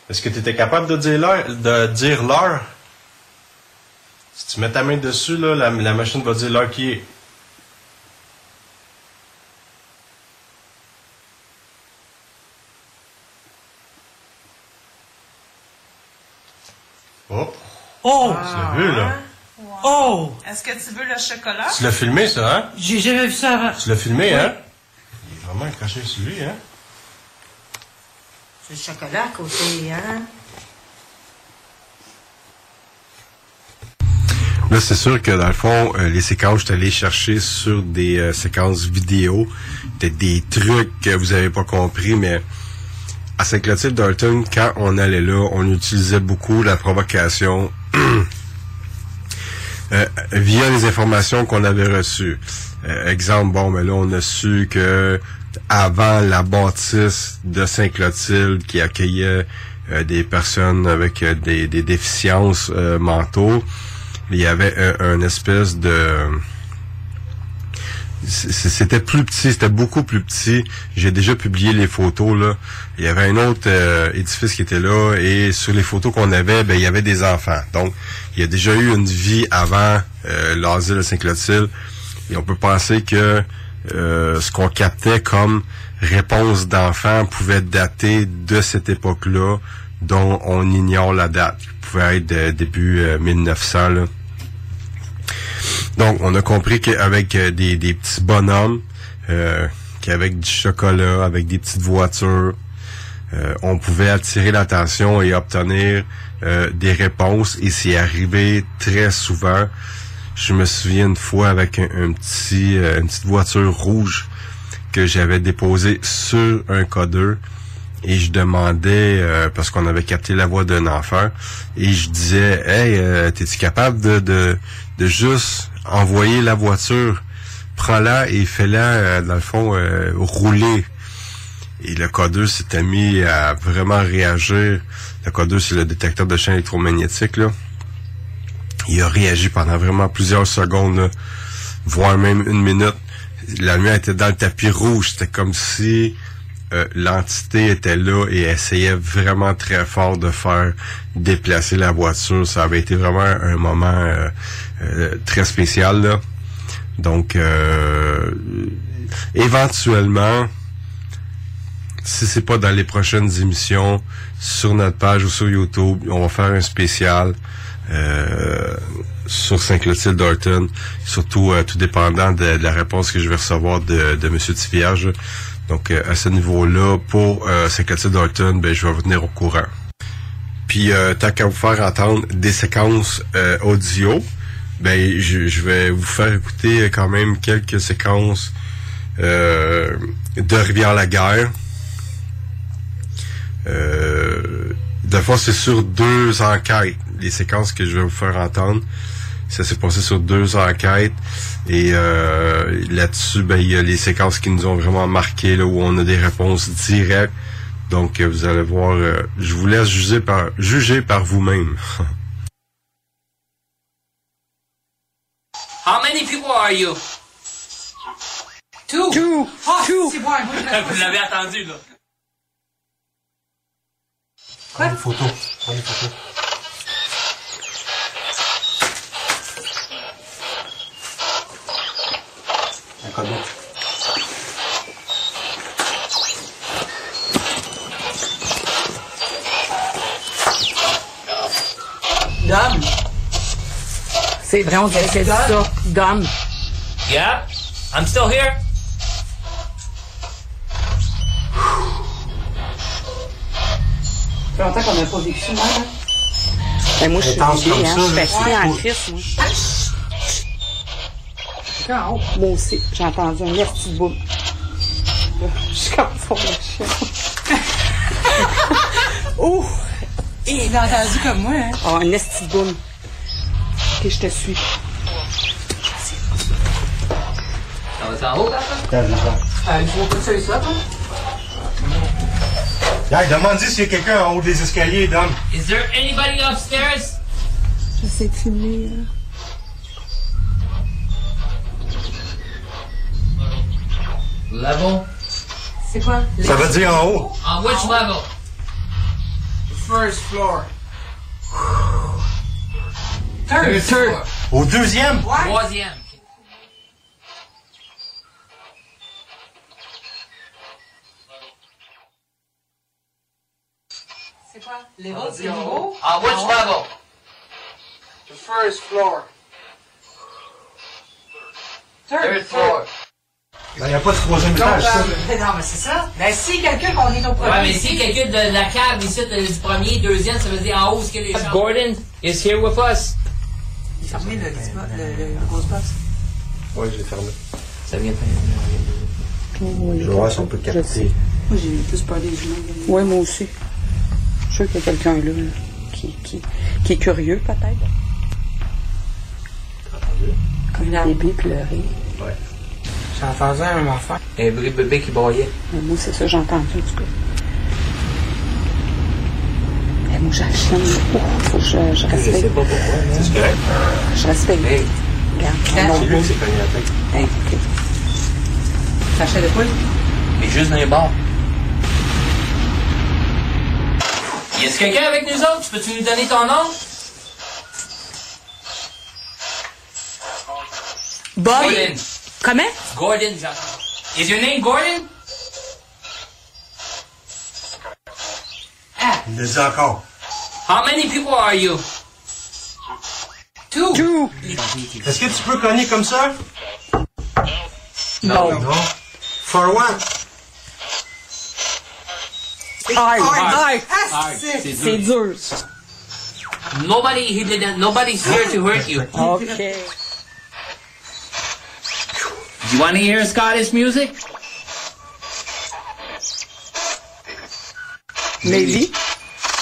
[SPEAKER 6] Est-ce que tu étais capable de dire l'heure? De dire l'heure? Si tu mets ta main dessus, là, la, la machine va dire l'heure qui est. Oh!
[SPEAKER 19] Oh!
[SPEAKER 6] Tu l'as vu, là?
[SPEAKER 19] Oh!
[SPEAKER 20] Est-ce que tu veux le chocolat?
[SPEAKER 6] Tu l'as filmé, ça, hein?
[SPEAKER 19] J'ai jamais vu ça avant.
[SPEAKER 6] Tu l'as filmé,
[SPEAKER 19] Oui.
[SPEAKER 6] hein? Il est vraiment caché sur lui, hein?
[SPEAKER 15] C'est le chocolat à côté, hein?
[SPEAKER 6] Là, c'est sûr que dans le fond, euh, les séquences, je suis allé chercher sur des euh, séquences vidéo, des trucs que vous avez pas compris, mais à Saint-Clotilde Dalton, quand on allait là, on utilisait beaucoup la provocation [clears throat] euh, via les informations qu'on avait reçues. Exemple, bon, mais là, on a su que avant la bâtisse de Saint-Clotilde qui accueillait des personnes avec des, des déficiences mentaux, il y avait un, espèce de c'était plus petit, c'était beaucoup plus petit. J'ai déjà publié les photos là. Il y avait un autre euh, édifice qui était là et sur les photos qu'on avait, ben il y avait des enfants. Donc il y a déjà eu une vie avant euh, l'asile de Saint-Clotilde et on peut penser que euh, ce qu'on captait comme réponse d'enfants pouvait dater de cette époque-là dont on ignore la date. Il pouvait être début euh, 1900 là. Donc, on a compris qu'avec euh, des, des petits bonhommes, euh, qu'avec du chocolat, avec des petites voitures, euh, on pouvait attirer l'attention et obtenir des réponses. Et c'est arrivé très souvent. Je me souviens une fois avec une petite voiture rouge que j'avais déposée sur un codeur et je demandais parce qu'on avait capté la voix d'un enfant et je disais hey t'es-tu capable de de juste envoyer la voiture prends-la et fais-la euh, dans le fond euh, rouler. Et le codeur s'était mis à vraiment réagir. Le codeur c'est le détecteur de champs électromagnétiques là. Il a réagi pendant vraiment plusieurs secondes voire même une minute. La lumière était dans le tapis rouge. C'était comme si euh, l'entité était là et essayait vraiment très fort de faire déplacer la voiture. Ça avait été vraiment un moment euh, euh, très spécial. Là. Donc, euh, éventuellement, si c'est pas dans les prochaines émissions, sur notre page ou sur YouTube, on va faire un spécial euh, sur Saint-Clotilde Dalton, surtout euh, tout dépendant de, de la réponse que je vais recevoir de, de M. Tivierge. Donc, euh, à ce niveau-là, pour euh, Saint-Clotilde Dalton, ben, je vais vous tenir au courant. Puis, euh, tant qu'à vous faire entendre des séquences euh, audio, ben, je, vais vous faire écouter quand même quelques séquences de Rivière-la-Guerre. Euh, de fois, c'est sur deux enquêtes, les séquences que je vais vous faire entendre. Ça s'est passé sur deux enquêtes. Et euh, là-dessus, ben, il y a les séquences qui nous ont vraiment marqué, là, où on a des réponses directes. Donc, euh, vous allez voir, euh, je vous laisse juger par, juger par vous-même.
[SPEAKER 21] How many people are you? Two. Two.
[SPEAKER 19] Oh, c'est bon, [laughs]
[SPEAKER 21] Vous l'avez attendu, là.
[SPEAKER 6] Prends des photos. Prends des photos.
[SPEAKER 22] Product.
[SPEAKER 15] Dom. C'est vrai, on dirait que c'est ça. Dom.
[SPEAKER 23] Yeah, I'm still here.
[SPEAKER 15] Ça fait longtemps qu'on n'a pas vécu ça, hein? Ben, moi, je suis
[SPEAKER 22] Intense
[SPEAKER 15] bébé,
[SPEAKER 22] comme
[SPEAKER 15] hein. Je suis fatiguée en crise, moi. Haut. Moi aussi, j'ai entendu un petit boum. Je suis comme fond de chien. [laughs] oh! Il a entendu comme moi, hein? Oh, un esti boum. Ok, je te suis.
[SPEAKER 23] Ça va en haut, là?
[SPEAKER 15] Euh, je vois pas ça, ça, toi?
[SPEAKER 22] Hey, demande-y s'il y a quelqu'un en haut des escaliers, Dom.
[SPEAKER 23] Is there anybody upstairs?
[SPEAKER 15] J'essaie de filmer, là.
[SPEAKER 23] Level?
[SPEAKER 15] C'est quoi?
[SPEAKER 22] Ça veut dire en haut.
[SPEAKER 23] On which level?
[SPEAKER 15] First floor.
[SPEAKER 23] Third floor.
[SPEAKER 22] Au deuxième?
[SPEAKER 23] Troisième.
[SPEAKER 15] C'est quoi? Les autres, c'est nouveau?
[SPEAKER 23] On which level?
[SPEAKER 15] The first floor.
[SPEAKER 23] Third floor.
[SPEAKER 22] Il n'y a pas de troisième étage, ça.
[SPEAKER 15] euh, non, mais c'est ça. Ben, si quelqu'un qu'on est au premier.
[SPEAKER 23] Ouais, mais si quelqu'un de la cave ici, euh, du premier, deuxième, ça veut dire en haut, ce que les chambres. Gordon is here with us?
[SPEAKER 15] Fermez le petit bo- le, le, le gros box.
[SPEAKER 22] Oui, j'ai fermé.
[SPEAKER 23] Ça vient
[SPEAKER 22] Je vais voir si on peut capter.
[SPEAKER 15] Moi, j'ai plus peur des humains. Oui, moi aussi. Je suis sûr qu'il y a quelqu'un là, là, qui, qui, qui est curieux, peut-être. Comme un bébé pleurer.
[SPEAKER 22] Ouais.
[SPEAKER 15] J'ai entendu un enfant.
[SPEAKER 23] Un vrai bébé qui broyait.
[SPEAKER 15] Mais moi, c'est ça, j'ai entendu, en tout cas. Eh, moi, j'ai la chienne. faut que je, je
[SPEAKER 23] Je
[SPEAKER 15] respecte.
[SPEAKER 23] sais pas pourquoi.
[SPEAKER 22] C'est correct.
[SPEAKER 15] Je respecte.
[SPEAKER 23] Hey.
[SPEAKER 15] Regarde.
[SPEAKER 22] C'est lui qui s'est cogné la tête.
[SPEAKER 15] Hey, ok. Sachet de poule?
[SPEAKER 23] Mais juste dans les bars. Y a quelqu'un avec nous autres? Peux-tu nous donner ton nom?
[SPEAKER 15] Bob?
[SPEAKER 23] Gordon.
[SPEAKER 15] Comment?
[SPEAKER 23] Gordon, j'entends. Is your name Gordon? Ah,
[SPEAKER 22] Il le dit encore.
[SPEAKER 23] how many people are you? Two.
[SPEAKER 15] Two.
[SPEAKER 22] Est-ce que tu peux cogner comme ça?
[SPEAKER 15] Non.
[SPEAKER 22] Non. For what?
[SPEAKER 15] Hard.
[SPEAKER 23] Hard.
[SPEAKER 15] Hard.
[SPEAKER 23] Hard. C'est
[SPEAKER 15] C'est
[SPEAKER 23] dur.
[SPEAKER 15] dur.
[SPEAKER 23] Nobody, he didn't, nobody's here to hurt you.
[SPEAKER 15] OK.
[SPEAKER 23] Do you want to hear Scottish music?
[SPEAKER 15] Maybe.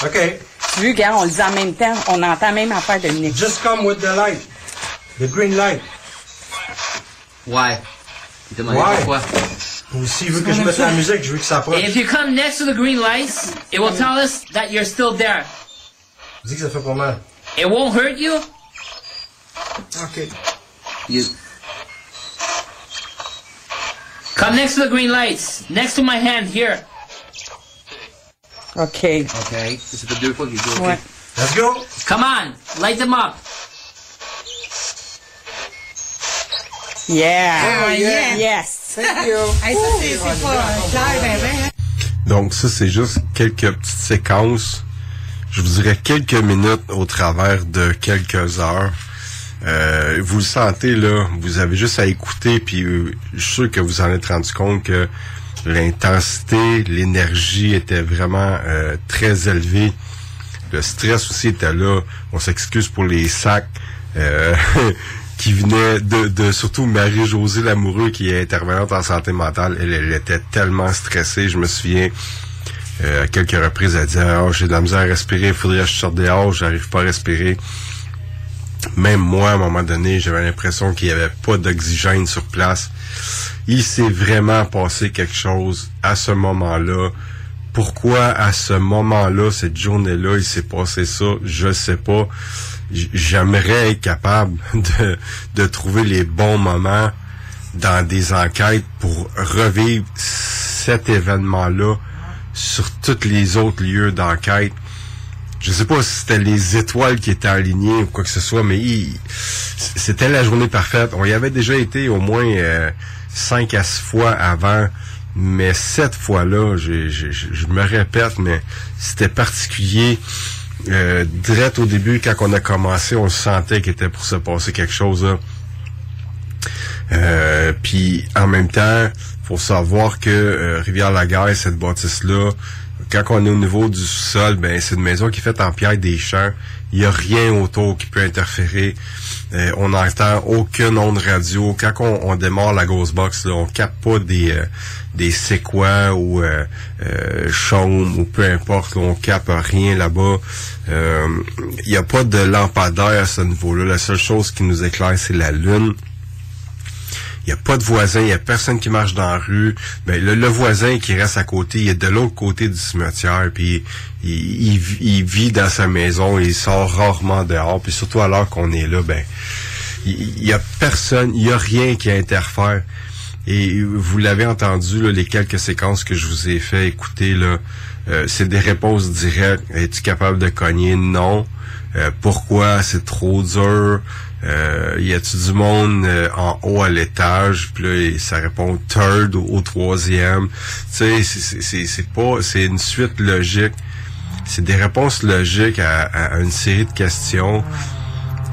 [SPEAKER 22] OK.
[SPEAKER 15] Tu veux, gars, on le dit en même temps. On entend même affaire de Nick.
[SPEAKER 22] Just come with the light. The green light.
[SPEAKER 23] Why? Il demandait
[SPEAKER 22] Why?
[SPEAKER 23] pourquoi.
[SPEAKER 22] Ou s'il veut que je mette la musique, je veux que ça approche.
[SPEAKER 23] If you come next to the green lights, it will tell us that you're still there.
[SPEAKER 22] Dis que ça fait pas mal.
[SPEAKER 23] It won't hurt you.
[SPEAKER 22] OK.
[SPEAKER 23] You. Come next to the green lights. Next to my hand here.
[SPEAKER 15] OK.
[SPEAKER 23] Okay. Ça fait deux fois qu'il dit
[SPEAKER 15] Ouais.
[SPEAKER 22] Let's go.
[SPEAKER 23] Come on, light them up.
[SPEAKER 15] Yeah. Oh, yeah. Yes. Thank you. Hey, ça, c'est c'est pas clair, ben, ben, hein?
[SPEAKER 6] Donc ça, c'est juste quelques petites séquences. Je vous dirais quelques minutes au travers de quelques heures. Euh, vous le sentez là, vous avez juste à écouter, puis euh, je suis sûr que vous en êtes rendu compte que l'intensité, l'énergie était vraiment euh, très élevée. Le stress aussi était là. On s'excuse pour les sacs euh, [laughs] qui venaient de, de surtout Marie-Josée Lamoureux, qui est intervenante en santé mentale. Elle, elle était tellement stressée. Je me souviens euh, à quelques reprises, elle disait oh, j'ai de la misère à respirer, il faudrait que je sorte dehors, j'arrive pas à respirer. Même moi, à un moment donné, j'avais l'impression qu'il n'y avait pas d'oxygène sur place. Il s'est vraiment passé quelque chose à ce moment-là. Pourquoi à ce moment-là, cette journée-là, il s'est passé ça, je sais pas. J'aimerais être capable [laughs] de trouver les bons moments dans des enquêtes pour revivre cet événement-là sur tous les autres lieux d'enquête. Je sais pas si c'était les étoiles qui étaient alignées ou quoi que ce soit, mais c'était la journée parfaite. On y avait déjà été au moins euh, cinq à six fois avant, mais cette fois-là, je, me répète, mais c'était particulier. Euh, direct au début, quand on a commencé, on sentait qu'il était pour se passer quelque chose. Euh, puis en même temps, faut savoir que euh, Rivière-la-Guerre, cette bâtisse-là, quand on est au niveau du sol, ben c'est une maison qui est faite en pierre des champs. Il n'y a rien autour qui peut interférer. Euh, on n'entend aucune onde radio. Quand on, on démarre la Ghost Box, là, on capte pas des euh, des séquoias ou euh, euh, chaumes ou peu importe. Là, on capte rien là-bas. Il n'y a pas de lampadaire à ce niveau-là. La seule chose qui nous éclaire, c'est la lune. Il n'y a pas de voisin, il n'y a personne qui marche dans la rue. Ben, le, le, voisin qui reste à côté, il est de l'autre côté du cimetière, puis il, il, il, vit dans sa maison, il sort rarement dehors, puis surtout l'heure qu'on est là, ben il n'y a personne, il n'y a rien qui interfère. Et vous l'avez entendu, là, les quelques séquences que je vous ai fait écouter, là, euh, c'est des réponses directes. Es-tu capable de cogner? Non. Euh, pourquoi? C'est trop dur. Euh, y a-tu du monde euh, en haut à l'étage? Puis là ça répond third au, au troisième. Tu sais c'est c'est pas c'est une suite logique. C'est des réponses logiques à, à, une série de questions.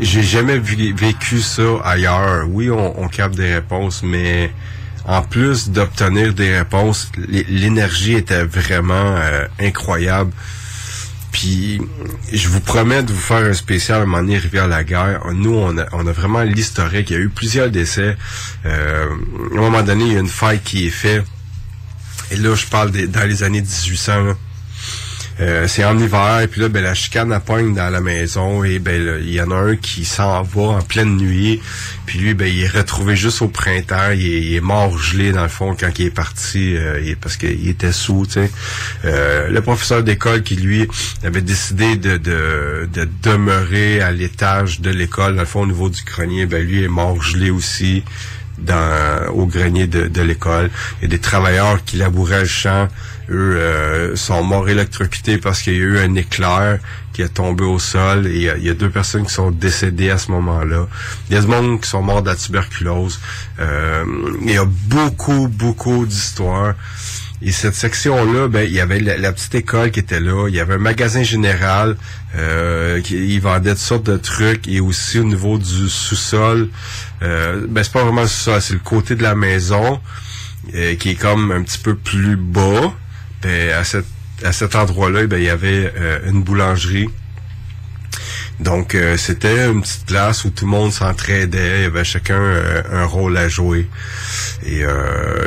[SPEAKER 6] J'ai jamais vécu ça ailleurs. Oui on, on capte des réponses mais en plus d'obtenir des réponses l'énergie était vraiment euh, incroyable puis je vous promets de vous faire un spécial à un moment donné, Rivière-la-Guerre. Nous, on a, on a vraiment l'historique. Il y a eu plusieurs décès. Euh, à un moment donné, il y a une faille qui est faite. Et là, je parle dans les années 1800. Là. Euh, c'est en hiver, et puis là, ben, la chicane appogne dans la maison, et ben il y en a un qui s'en va en pleine nuit, puis lui, ben, il est retrouvé juste au printemps, il est, mort gelé dans le fond quand il est parti, euh, parce qu'il était sous, tu sais. Euh, le professeur d'école qui, lui, avait décidé de, de, de demeurer à l'étage de l'école, dans le fond, au niveau du grenier, ben lui est mort gelé aussi dans au grenier de, de l'école. Il y a des travailleurs qui labouraient le champ, eux euh, sont morts électrocutés parce qu'il y a eu un éclair qui est tombé au sol et il y, a deux personnes qui sont décédées à ce moment-là. Il y a des monde qui sont morts de la tuberculose. Euh, il y a beaucoup, beaucoup d'histoires. Et cette section-là, ben, il y avait la, petite école qui était là, il y avait un magasin général euh, qui vendait toutes sortes de trucs et aussi au niveau du sous-sol, euh, ben c'est pas vraiment le sous-sol, c'est le côté de la maison euh, qui est comme un petit peu plus bas. Ben, à, cette, à cet endroit-là, ben, il y avait euh, une boulangerie. Donc, euh, c'était une petite place où tout le monde s'entraidait. Il y avait chacun euh, un rôle à jouer. Et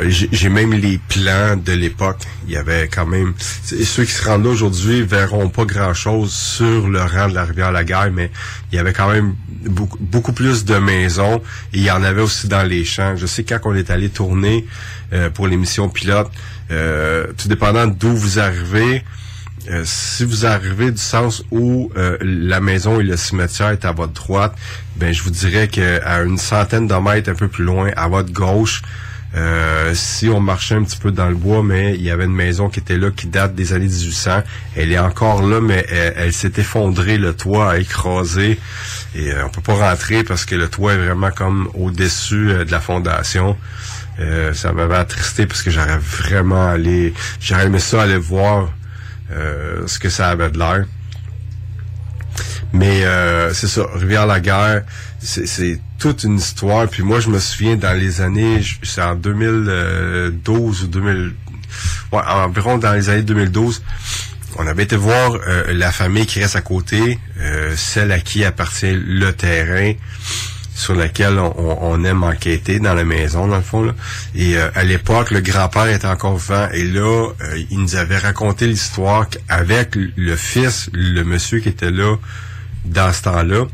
[SPEAKER 6] j'ai même les plans de l'époque. Il y avait quand même... Ceux qui se rendent là aujourd'hui verront pas grand-chose sur le rang de la rivière La Guerre, mais il y avait quand même beaucoup, beaucoup plus de maisons. Et il y en avait aussi dans les champs. Je sais quand on est allé tourner pour l'émission pilote, euh, tout dépendant d'où vous arrivez, euh, si vous arrivez du sens où euh, la maison et le cimetière est à votre droite, ben je vous dirais qu'à une centaine de mètres un peu plus loin, à votre gauche, si on marchait un petit peu dans le bois, mais il y avait une maison qui était là, qui date des années 1800. Elle est encore là, mais elle, s'est effondrée, le toit a écrasé. Et on peut pas rentrer parce que le toit est vraiment comme au-dessus de la fondation. Euh, ça m'avait attristé parce que j'aurais vraiment allé, j'aurais aimé ça aller voir euh, ce que ça avait de l'air. Mais euh, c'est ça, Rivière-la-Guerre, c'est toute une histoire. Puis moi, je me souviens dans les années, c'est en 2012 ou 2000, ouais, environ dans les années 2012, on avait été voir la famille qui reste à côté, celle à qui appartient le terrain sur laquelle on, aime enquêter dans la maison, dans le fond. Et euh, à l'époque, le grand-père était encore vivant. Et là, euh, il nous avait raconté l'histoire avec le fils, le monsieur qui était là dans ce temps-là.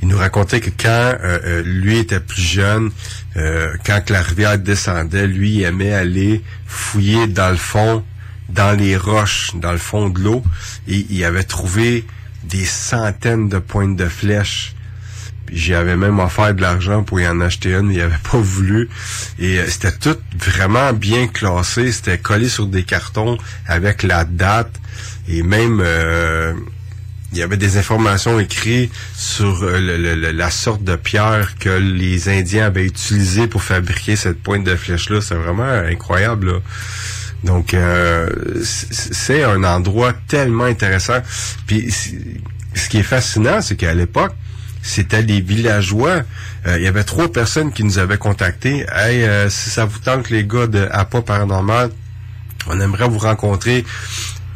[SPEAKER 6] Il nous racontait que quand euh, lui était plus jeune, quand la rivière descendait, lui aimait aller fouiller dans le fond, dans les roches, dans le fond de l'eau. Et il avait trouvé des centaines de pointes de flèches j'avais même offert de l'argent pour y en acheter une, mais il avait pas voulu. Et euh, c'était tout vraiment bien classé. C'était collé sur des cartons avec la date. Et même, euh, il y avait des informations écrites sur euh, la sorte de pierre que les Indiens avaient utilisée pour fabriquer cette pointe de flèche-là. C'est vraiment incroyable. là. Donc, euh, c'est un endroit tellement intéressant. Puis, ce qui est fascinant, c'est qu'à l'époque, c'était des villageois. Euh, il y avait trois personnes qui nous avaient contactés. Hey, euh, si ça vous tente, les gars de APA Paranormal, on aimerait vous rencontrer.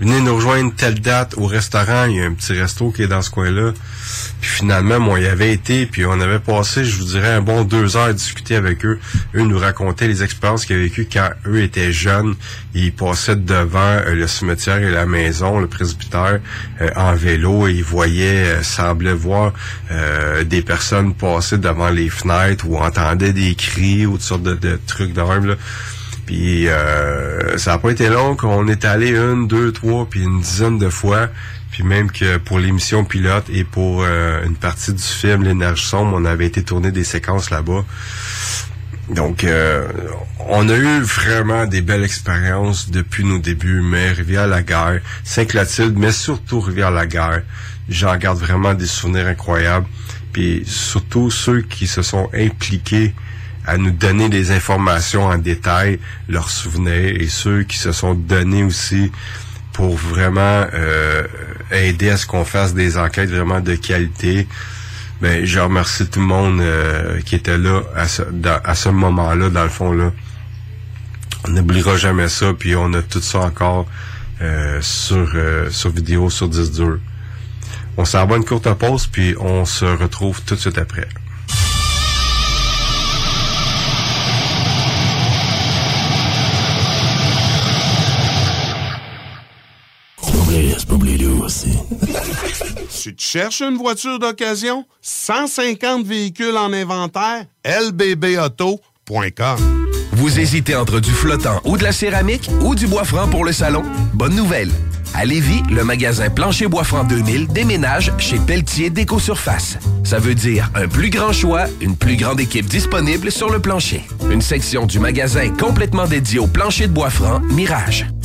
[SPEAKER 6] Venez nous rejoindre telle date au restaurant. Il y a un petit resto qui est dans ce coin-là. Puis finalement, moi, y avait été, puis on avait passé, je vous dirais, un bon deux heures à discuter avec eux. Eux nous racontaient les expériences qu'ils avaient vécues quand eux étaient jeunes. Ils passaient devant euh, le cimetière et la maison, le presbytère, euh, en vélo, et ils voyaient, euh, semblaient voir euh, des personnes passer devant les fenêtres ou entendaient des cris ou toutes sortes de, de trucs d'armes. là. Puis euh, ça n'a pas été long qu'on est allé une, deux, trois, puis une dizaine de fois. Puis même que pour l'émission pilote et pour euh, une partie du film L'énergie sombre, on avait été tourner des séquences là-bas. Donc, euh, on a eu vraiment des belles expériences depuis nos débuts, mais Rivière-la-Guerre, Saint-Clotilde, mais surtout Rivière-la-Guerre, j'en garde vraiment des souvenirs incroyables. Puis surtout ceux qui se sont impliqués à nous donner des informations en détail, leurs souvenirs, et ceux qui se sont donnés aussi pour vraiment euh, aider à ce qu'on fasse des enquêtes vraiment de qualité. Ben, je remercie tout le monde euh, qui était là à ce, à ce moment-là, dans le fond là. On n'oubliera jamais ça, puis on a tout ça encore euh, sur euh, sur vidéo, sur 10 dur. On s'en va une courte pause, puis on se retrouve tout de suite après.
[SPEAKER 24] Tu cherches une voiture d'occasion, 150 véhicules en inventaire, lbbauto.com.
[SPEAKER 8] Vous hésitez entre du flottant ou de la céramique ou du bois franc pour le salon? Bonne nouvelle! À Lévis, le magasin Plancher Bois Franc 2000 déménage chez Pelletier Déco Surface. Ça veut dire un plus grand choix, une plus grande équipe disponible sur le plancher. Une section du magasin complètement dédiée au plancher de bois franc Mirage.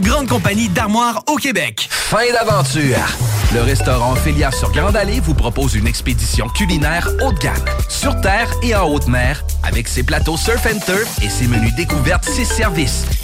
[SPEAKER 2] grande compagnie d'armoires au Québec.
[SPEAKER 8] Fin d'aventure! Le restaurant Ophélia sur Grande Allée vous propose une expédition culinaire haut de gamme, sur terre et en haute mer, avec ses plateaux surf and turf et ses menus découvertes, ses services.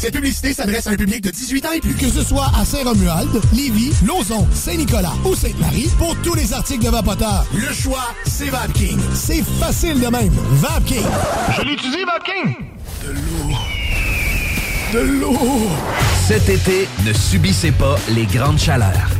[SPEAKER 9] Cette publicité s'adresse à un public de 18 ans et plus. Que ce soit à Saint-Romuald, Lévis, Lauson, Saint-Nicolas ou Sainte-Marie, pour tous les articles de Vapoteur, le choix, c'est VapKing. C'est facile de même. VapKing. Je l'utilise, VapKing. De l'eau. De l'eau.
[SPEAKER 8] Cet été, ne subissez pas les grandes chaleurs.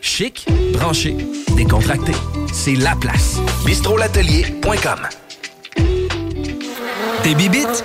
[SPEAKER 8] Chic, branché, décontracté. C'est la place. bistrolatelier.com.
[SPEAKER 2] Tes bibites?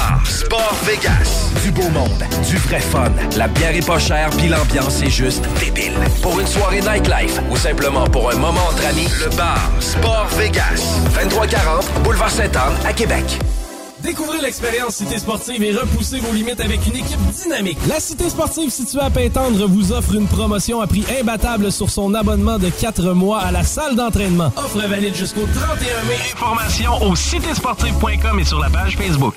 [SPEAKER 8] Sport Vegas. Du beau monde, du vrai fun. La bière est pas chère, puis l'ambiance est juste débile. Pour une soirée nightlife ou simplement pour un moment entre amis, le bar Sport Vegas. 2340 Boulevard Sainte-Anne à Québec.
[SPEAKER 11] Découvrez l'expérience Cité Sportive et repoussez vos limites avec une équipe dynamique. La Cité Sportive située à Pintendre vous offre une promotion à prix imbattable sur son abonnement de 4 mois à la salle d'entraînement. Offre valide jusqu'au 31 mai. Informations au citésportive.com et sur la page Facebook.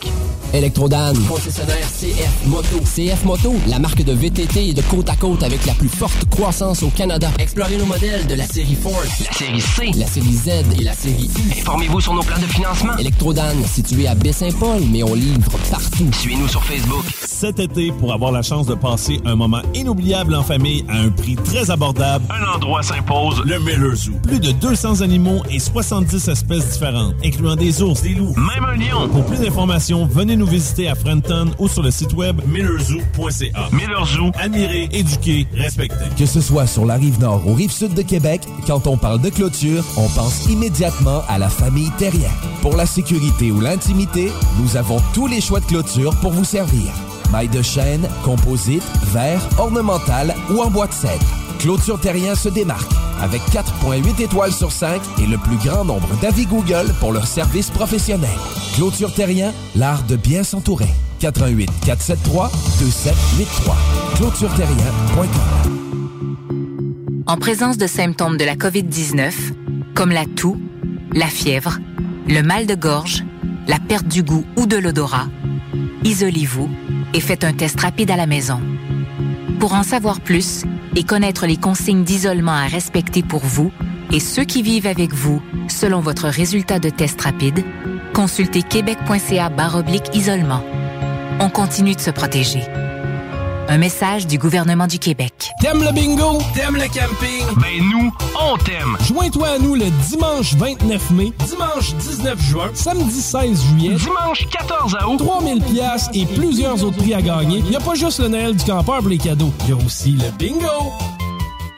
[SPEAKER 25] Electrodan, concessionnaire CF Moto. CF Moto, la marque de VTT et de côte à côte avec la plus forte croissance au Canada. Explorez nos modèles de la série Force,
[SPEAKER 21] La série C.
[SPEAKER 25] la série Z et la série U.
[SPEAKER 21] Informez-vous sur nos plans de financement.
[SPEAKER 25] Electrodan, situé à Baie-Saint-Paul, mais on livre partout.
[SPEAKER 21] Suivez-nous sur Facebook.
[SPEAKER 12] Cet été, pour avoir la chance de passer un moment inoubliable en famille à un prix très abordable,
[SPEAKER 11] Un endroit s'impose,
[SPEAKER 12] le Miller Zoo. Plus de 200 animaux et 70 espèces différentes, incluant des ours, des loups.
[SPEAKER 11] même un lion.
[SPEAKER 12] Pour plus d'informations, venez nous visiter à Frenton ou sur le site web millerzoo.ca.
[SPEAKER 11] Miller Zoo.
[SPEAKER 12] Admirer, éduquer, respecter.
[SPEAKER 26] Que ce soit sur la rive nord ou rive sud de Québec, quand on parle de clôture, on pense immédiatement à la famille Terrien. Pour la sécurité ou l'intimité, nous avons tous les choix de clôture pour vous servir. Maille de chêne, composite, verre, ornemental ou en bois de cèdre. Clôture Terrien se démarque avec 4.8 étoiles sur 5 et le plus grand nombre d'avis Google pour leur service professionnel. Clôture Terrien, l'art de bien s'entourer. 88 473 2783. ClôtureTerrien.com
[SPEAKER 27] En présence de symptômes de la COVID-19, comme la toux, la fièvre, le mal de gorge, la perte du goût ou de l'odorat, isolez-vous et faites un test rapide à la maison. Pour en savoir plus et connaître les consignes d'isolement à respecter pour vous et ceux qui vivent avec vous selon votre résultat de test rapide, consultez québec.ca isolement. On continue de se protéger. Un message du gouvernement du Québec.
[SPEAKER 11] T'aimes le bingo? T'aimes le camping? Ben nous, on t'aime! Joins-toi à nous le dimanche 29 mai, dimanche 19 juin, samedi 16 juillet, dimanche 14 août, 3000 pièces et plusieurs autres prix à gagner. Il n'y a pas juste le Noël du campeur pour les cadeaux, il y a aussi le bingo!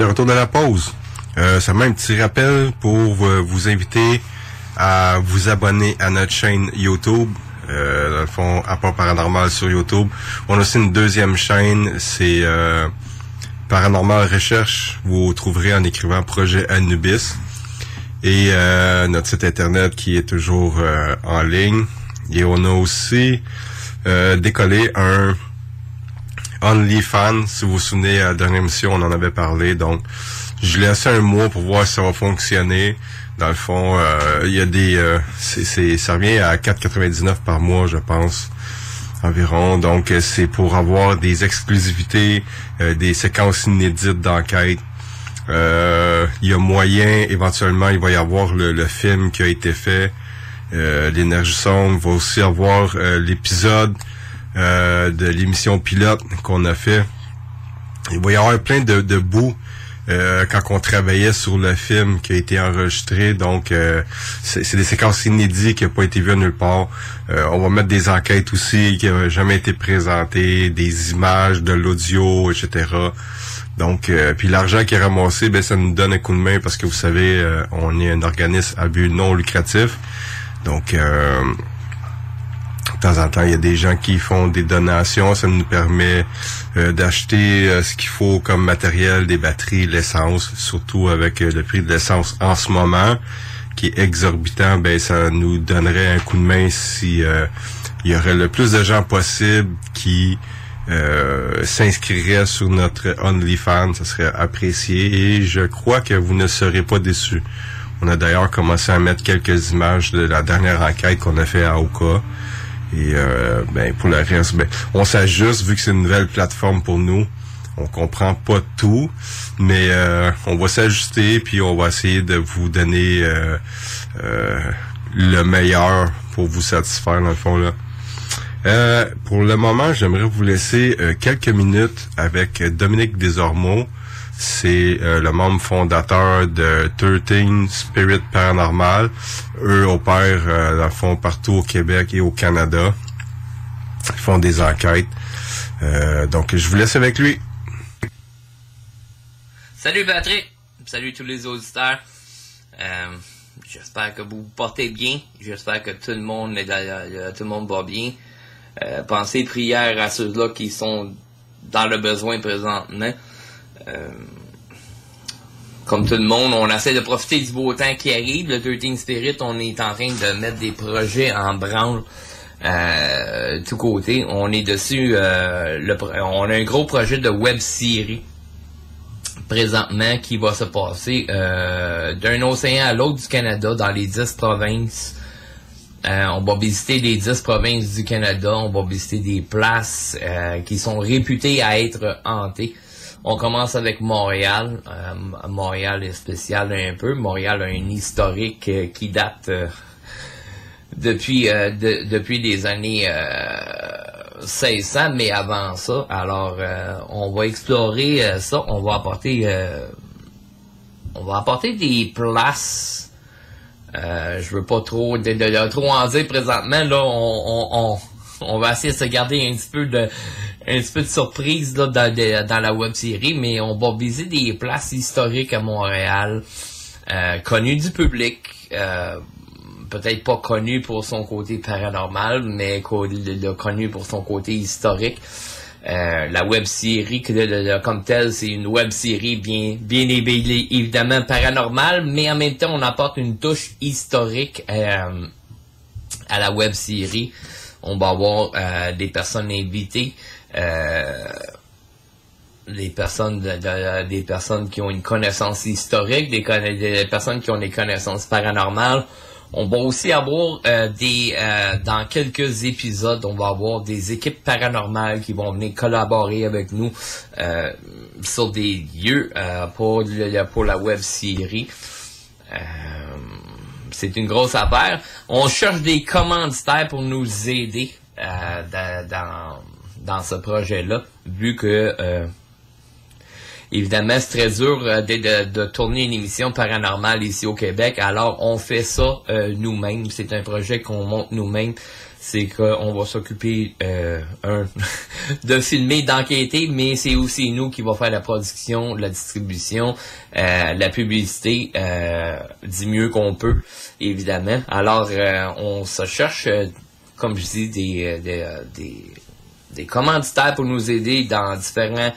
[SPEAKER 6] De retour de la pause. Euh, seulement un petit rappel pour euh, vous inviter à vous abonner à notre chaîne YouTube. Euh, dans le fond, Apport Paranormal sur YouTube. On a aussi une deuxième chaîne, c'est euh, Paranormal Recherche. Vous trouverez en écrivant Projet Anubis. Et euh, notre site internet qui est toujours euh, en ligne. Et on a aussi euh, décollé un OnlyFans. Si vous vous souvenez, à la dernière émission, on en avait parlé. Donc, je l'ai laissé un mois pour voir si ça va fonctionner. Dans le fond, euh, il y a des... euh, c'est, ça revient à 4,99 par mois, je pense, environ. Donc, euh, c'est pour avoir des exclusivités, euh, des séquences inédites d'enquête. Euh, Il y a moyen, éventuellement, il va y avoir le, film qui a été fait, euh, l'énergie sombre. Va aussi avoir l'épisode euh, de l'émission pilote qu'on a fait. Il va y avoir plein de, de bouts euh, quand on travaillait sur le film qui a été enregistré. Donc, euh, c'est des séquences inédites qui n'ont pas été vues nulle part. Euh, on va mettre des enquêtes aussi qui n'ont jamais été présentées, des images, de l'audio, etc. Donc, puis l'argent qui est ramassé, ben ça nous donne un coup de main parce que vous savez, on est un organisme à but non lucratif. Donc, temps en temps, il y a des gens qui font des donations. Ça nous permet euh, d'acheter euh, ce qu'il faut comme matériel, des batteries, l'essence, surtout avec euh, le prix de l'essence en ce moment qui est exorbitant. Ben, ça nous donnerait un coup de main si il y aurait le plus de gens possible qui s'inscriraient sur notre OnlyFans. Ça serait apprécié et je crois que vous ne serez pas déçus. On a d'ailleurs commencé à mettre quelques images de la dernière enquête qu'on a fait à Oka. Et euh, ben pour le reste, ben, on s'ajuste vu que c'est une nouvelle plateforme pour nous. On comprend pas tout, mais euh, on va s'ajuster puis on va essayer de vous donner euh, le meilleur pour vous satisfaire dans le fond là. pour le moment, j'aimerais vous laisser quelques minutes avec Dominique Desormeaux. C'est le membre fondateur de 13 Spirit Paranormal. Eux opèrent, euh, partout au Québec et au Canada. Ils font des enquêtes. Euh, donc, je vous laisse avec lui.
[SPEAKER 21] Salut Patrick. Salut tous les auditeurs. Euh, j'espère que vous vous portez bien. J'espère que tout le monde est tout le monde va bien. pensez prière à ceux-là qui sont dans le besoin présentement comme tout le monde, on essaie de profiter du beau temps qui arrive. Le 13 Spirit, on est en train de mettre des projets en branle euh, tout côté. On est dessus. Euh, on a un gros projet de web série présentement qui va se passer euh, d'un océan à l'autre du Canada dans les 10 provinces. Euh, on va visiter les 10 provinces du Canada. On va visiter des places qui sont réputées à être hantées. On commence avec Montréal. Euh, Montréal est spécial un peu. Montréal a un historique euh, qui date euh, depuis depuis les années 1600, mais avant ça. Alors, on va explorer ça. On va apporter on va apporter des places. je veux pas trop de, trop en dire présentement. Là, on, on, on va essayer de se garder un petit peu de un petit peu de surprise là, dans, la web série, mais on va viser des places historiques à Montréal, euh, connues du public, euh, peut-être pas connues pour son côté paranormal, mais connues pour son côté historique. Euh, la web série comme telle, c'est une web série bien, bien évidemment paranormale, mais en même temps, on apporte une touche historique à la web série. On va avoir des personnes invitées euh, les personnes des personnes qui ont une connaissance historique, des, des, personnes qui ont des connaissances paranormales. On va aussi avoir euh, des euh, dans quelques épisodes, on va avoir des équipes paranormales qui vont venir collaborer avec nous sur des lieux pour, pour la web série. c'est une grosse affaire. On cherche des commanditaires pour nous aider dans dans ce projet-là, vu que euh, évidemment c'est très dur euh, de, tourner une émission paranormale ici au Québec. Alors on fait ça euh, nous-mêmes. C'est un projet qu'on monte nous-mêmes. C'est qu'on va s'occuper un [laughs] de filmer, d'enquêter, mais c'est aussi nous qui va faire la production, la distribution, la publicité du mieux qu'on peut, évidemment. Alors on se cherche, comme je dis, des, des des commanditaires pour nous aider dans différents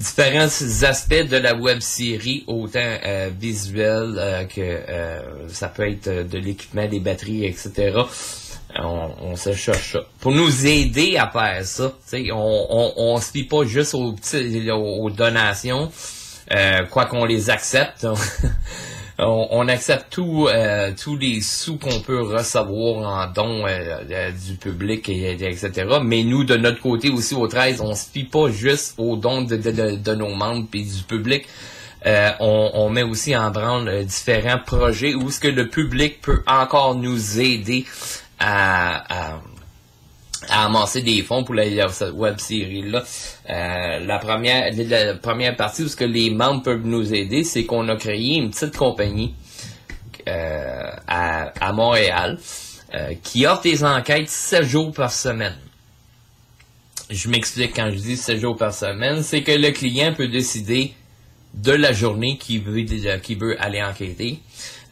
[SPEAKER 21] différents aspects de la web série, autant euh, visuel euh, que euh, ça peut être de l'équipement, des batteries, etc. On, se cherche ça. Pour nous aider à faire ça, on, on, on se fie pas juste aux, aux donations, quoi qu'on les accepte. [laughs] on, accepte tout, euh, tous les sous qu'on peut recevoir en dons euh, euh, du public, et, etc. Mais nous, de notre côté aussi au 13, on se fie pas juste aux dons de, nos membres et du public. on, met aussi en branle différents projets où ce que le public peut encore nous aider à, à amasser des fonds pour la, web série là. la première la première partie où ce que les membres peuvent nous aider, c'est qu'on a créé une petite compagnie euh, à, à Montréal euh, qui offre des enquêtes 7 jours par semaine. Je m'explique quand je dis 7 jours par semaine, c'est que le client peut décider de la journée qu'il veut, veut aller enquêter.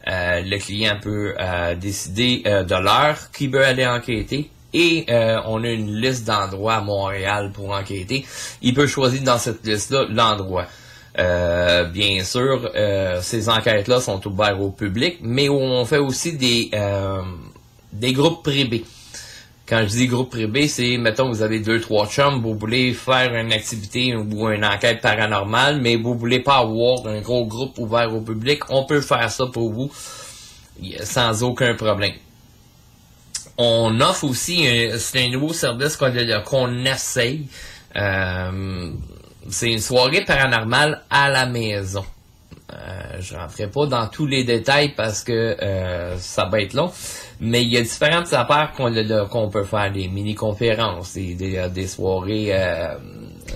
[SPEAKER 21] Euh, le client peut euh, décider euh, de l'heure qu'il veut aller enquêter. Et euh, on a une liste d'endroits à Montréal pour enquêter. Il peut choisir dans cette liste-là l'endroit. Euh, bien sûr, euh, ces enquêtes-là sont ouvertes au public, mais on fait aussi des, euh, des groupes privés. Quand je dis groupe privé, c'est, mettons, vous avez deux, trois chums, vous voulez faire une activité ou une enquête paranormale, mais vous voulez pas avoir un gros groupe ouvert au public, on peut faire ça pour vous sans aucun problème. On offre aussi, c'est un nouveau service qu'on essaye. Euh, c'est une soirée paranormale à la maison. Euh, je rentrerai pas dans tous les détails parce que euh, ça va être long, mais il y a différentes affaires qu'on peut faire, des mini-conférences, des, des, des soirées, euh,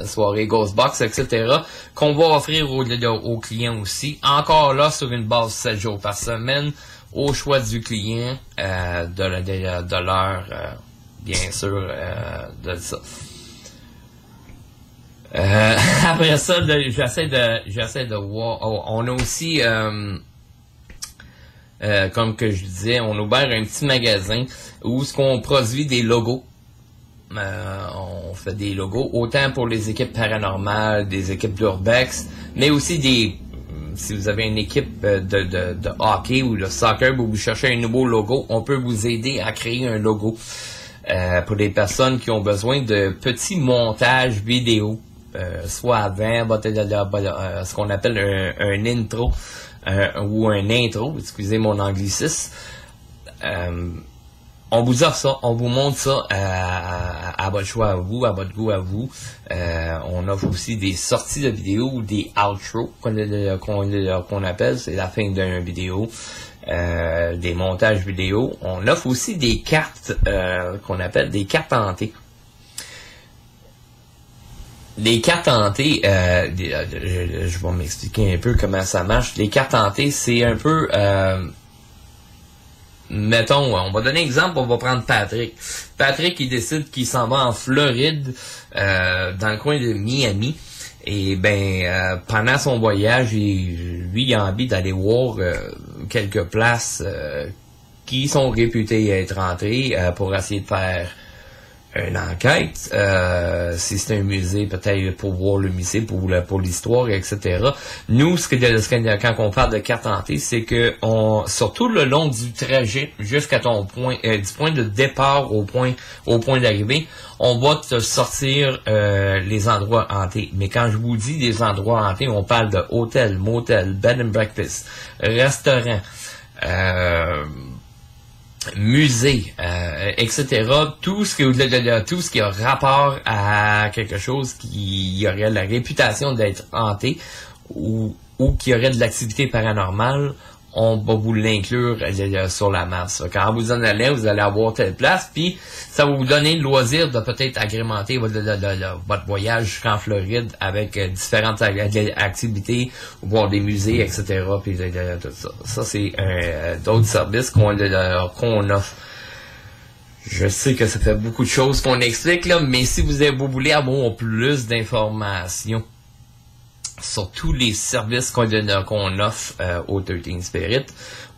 [SPEAKER 21] soirées Ghostbox, etc., qu'on va offrir aux, aux clients aussi. Encore là, sur une base 7 jours par semaine, au choix du client, euh, de, l'heure, euh, bien sûr, euh, de ça. [laughs] Après ça, j'essaie de j'essaie de voir. oh, on a aussi comme que je disais, on a ouvert un petit magasin où ce qu'on produit des logos. On fait des logos autant pour les équipes paranormales, des équipes d'urbex, mais aussi des si vous avez une équipe euh, de, de, hockey ou de soccer vous cherchez un nouveau logo, on peut vous aider à créer un logo euh, pour les personnes qui ont besoin de petits montages vidéo, euh, soit avant votre- euh, ce qu'on appelle un, intro ou un intro, excusez mon anglicisme. Euh, on vous offre ça, on vous montre ça à, à- votre choix à vous, à votre goût à vous. Euh, on offre aussi des sorties de vidéos ou des outros qu'on appelle, c'est la fin d'une vidéo. Euh, des montages vidéo. On offre aussi des cartes euh, qu'on appelle des cartes hantées. Les cartes hantées, euh, euh, je, je vais m'expliquer un peu comment ça marche. Les cartes hantées, c'est un peu euh, mettons, on va donner un exemple, on va prendre Patrick. Patrick, il décide qu'il s'en va en Floride, euh, dans le coin de Miami. Et ben, euh, pendant son voyage, il- lui, il a envie d'aller voir euh, quelques places euh, qui sont réputées être entrées euh, pour essayer de faire une enquête. Euh, si c'est un musée, peut-être pour voir le musée, pour pour l'histoire, etc. Nous, ce que, quand on parle de carte hantée, c'est que on, surtout le long du trajet jusqu'à ton point, euh, du point de départ au point, au point d'arrivée, on va te sortir euh, les endroits hantés. Mais quand je vous dis des endroits hantés, on parle de hôtel, motel, bed and breakfast, restaurant. Euh, musée, euh, etc. Tout ce, que, tout ce qui a rapport à quelque chose qui aurait la réputation d'être hanté ou, ou qui aurait de l'activité paranormale, on va vous l'inclure euh, sur la masse. Quand vous en allez, vous allez avoir telle place, puis ça va vous donner le loisir de peut-être agrémenter votre, voyage jusqu'en Floride avec euh, différentes ac- activités, voir des musées, etc. Puis euh, euh, tout ça. Ça, c'est euh, d'autres services qu'on euh, qu'on offre. Je sais que ça fait beaucoup de choses qu'on explique là, mais si vous, vous voulez avoir plus d'informations sur tous les services qu'on qu'on offre euh, au 13 Spirit,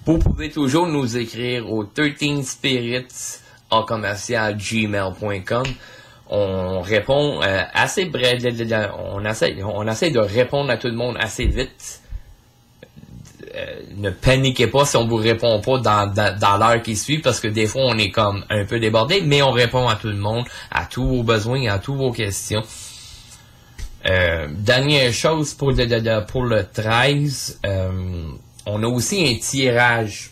[SPEAKER 21] vous pouvez toujours nous écrire au 13 Spirits en commercial gmail.com. On répond euh, assez bref, on essaie, on essaie de répondre à tout le monde assez vite. Euh, ne paniquez pas si on vous répond pas dans, dans, dans l'heure qui suit parce que des fois on est comme un peu débordé, mais on répond à tout le monde, à tous vos besoins, à toutes vos questions. Euh, dernière chose pour le, le- le- pour le 13, euh, on a aussi un tirage.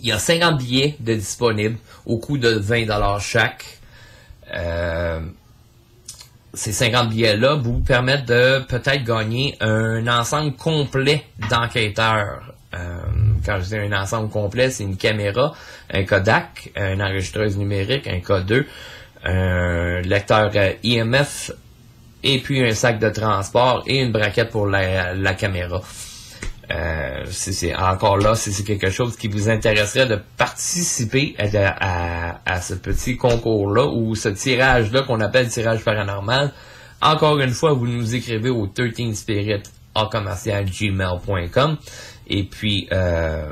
[SPEAKER 21] Il y a 50 billets de disponibles au coût de 20 chaque. Euh, ces 50 billets-là vous permettent de peut-être gagner un ensemble complet d'enquêteurs. Quand je dis un ensemble complet, c'est une caméra, un Kodak, une enregistreuse numérique, un K2, un lecteur IMF et puis un sac de transport et une braquette pour la, la caméra. Euh, c'est encore là, si c'est quelque chose qui vous intéresserait de participer à, à- à ce petit concours-là ou ce tirage-là qu'on appelle tirage paranormal, encore une fois, vous nous écrivez au 13 spirit commercial gmail.com et puis euh,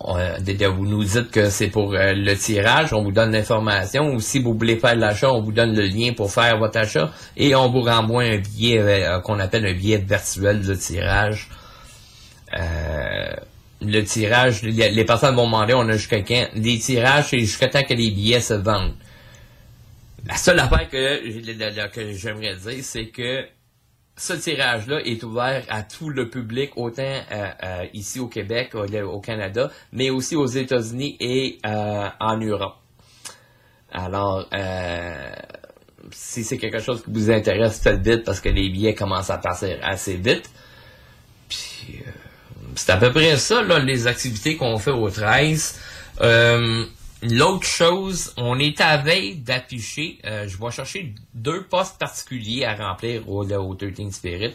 [SPEAKER 21] vous nous dites que c'est pour euh, le tirage, on vous donne l'information. Ou si vous voulez faire l'achat, on vous donne le lien pour faire votre achat et on vous renvoie un billet euh, qu'on appelle un billet virtuel de tirage. Euh, le tirage, les, personnes vont demander, on a jusqu'à quand? Les tirages, c'est jusqu'à temps que les billets se vendent. La seule affaire que j'aimerais dire, c'est que ce tirage-là est ouvert à tout le public, autant euh, euh, ici au Québec, au, Canada, mais aussi aux États-Unis et euh, en Europe. Alors, euh, si c'est quelque chose qui vous intéresse, faites vite parce que les billets commencent à passer assez vite. Puis, euh, c'est à peu près ça, là, les activités qu'on fait au 13. Euh, L'autre chose, on est à veille d'afficher, euh, je vais chercher deux postes particuliers à remplir au, au 13 Spirit.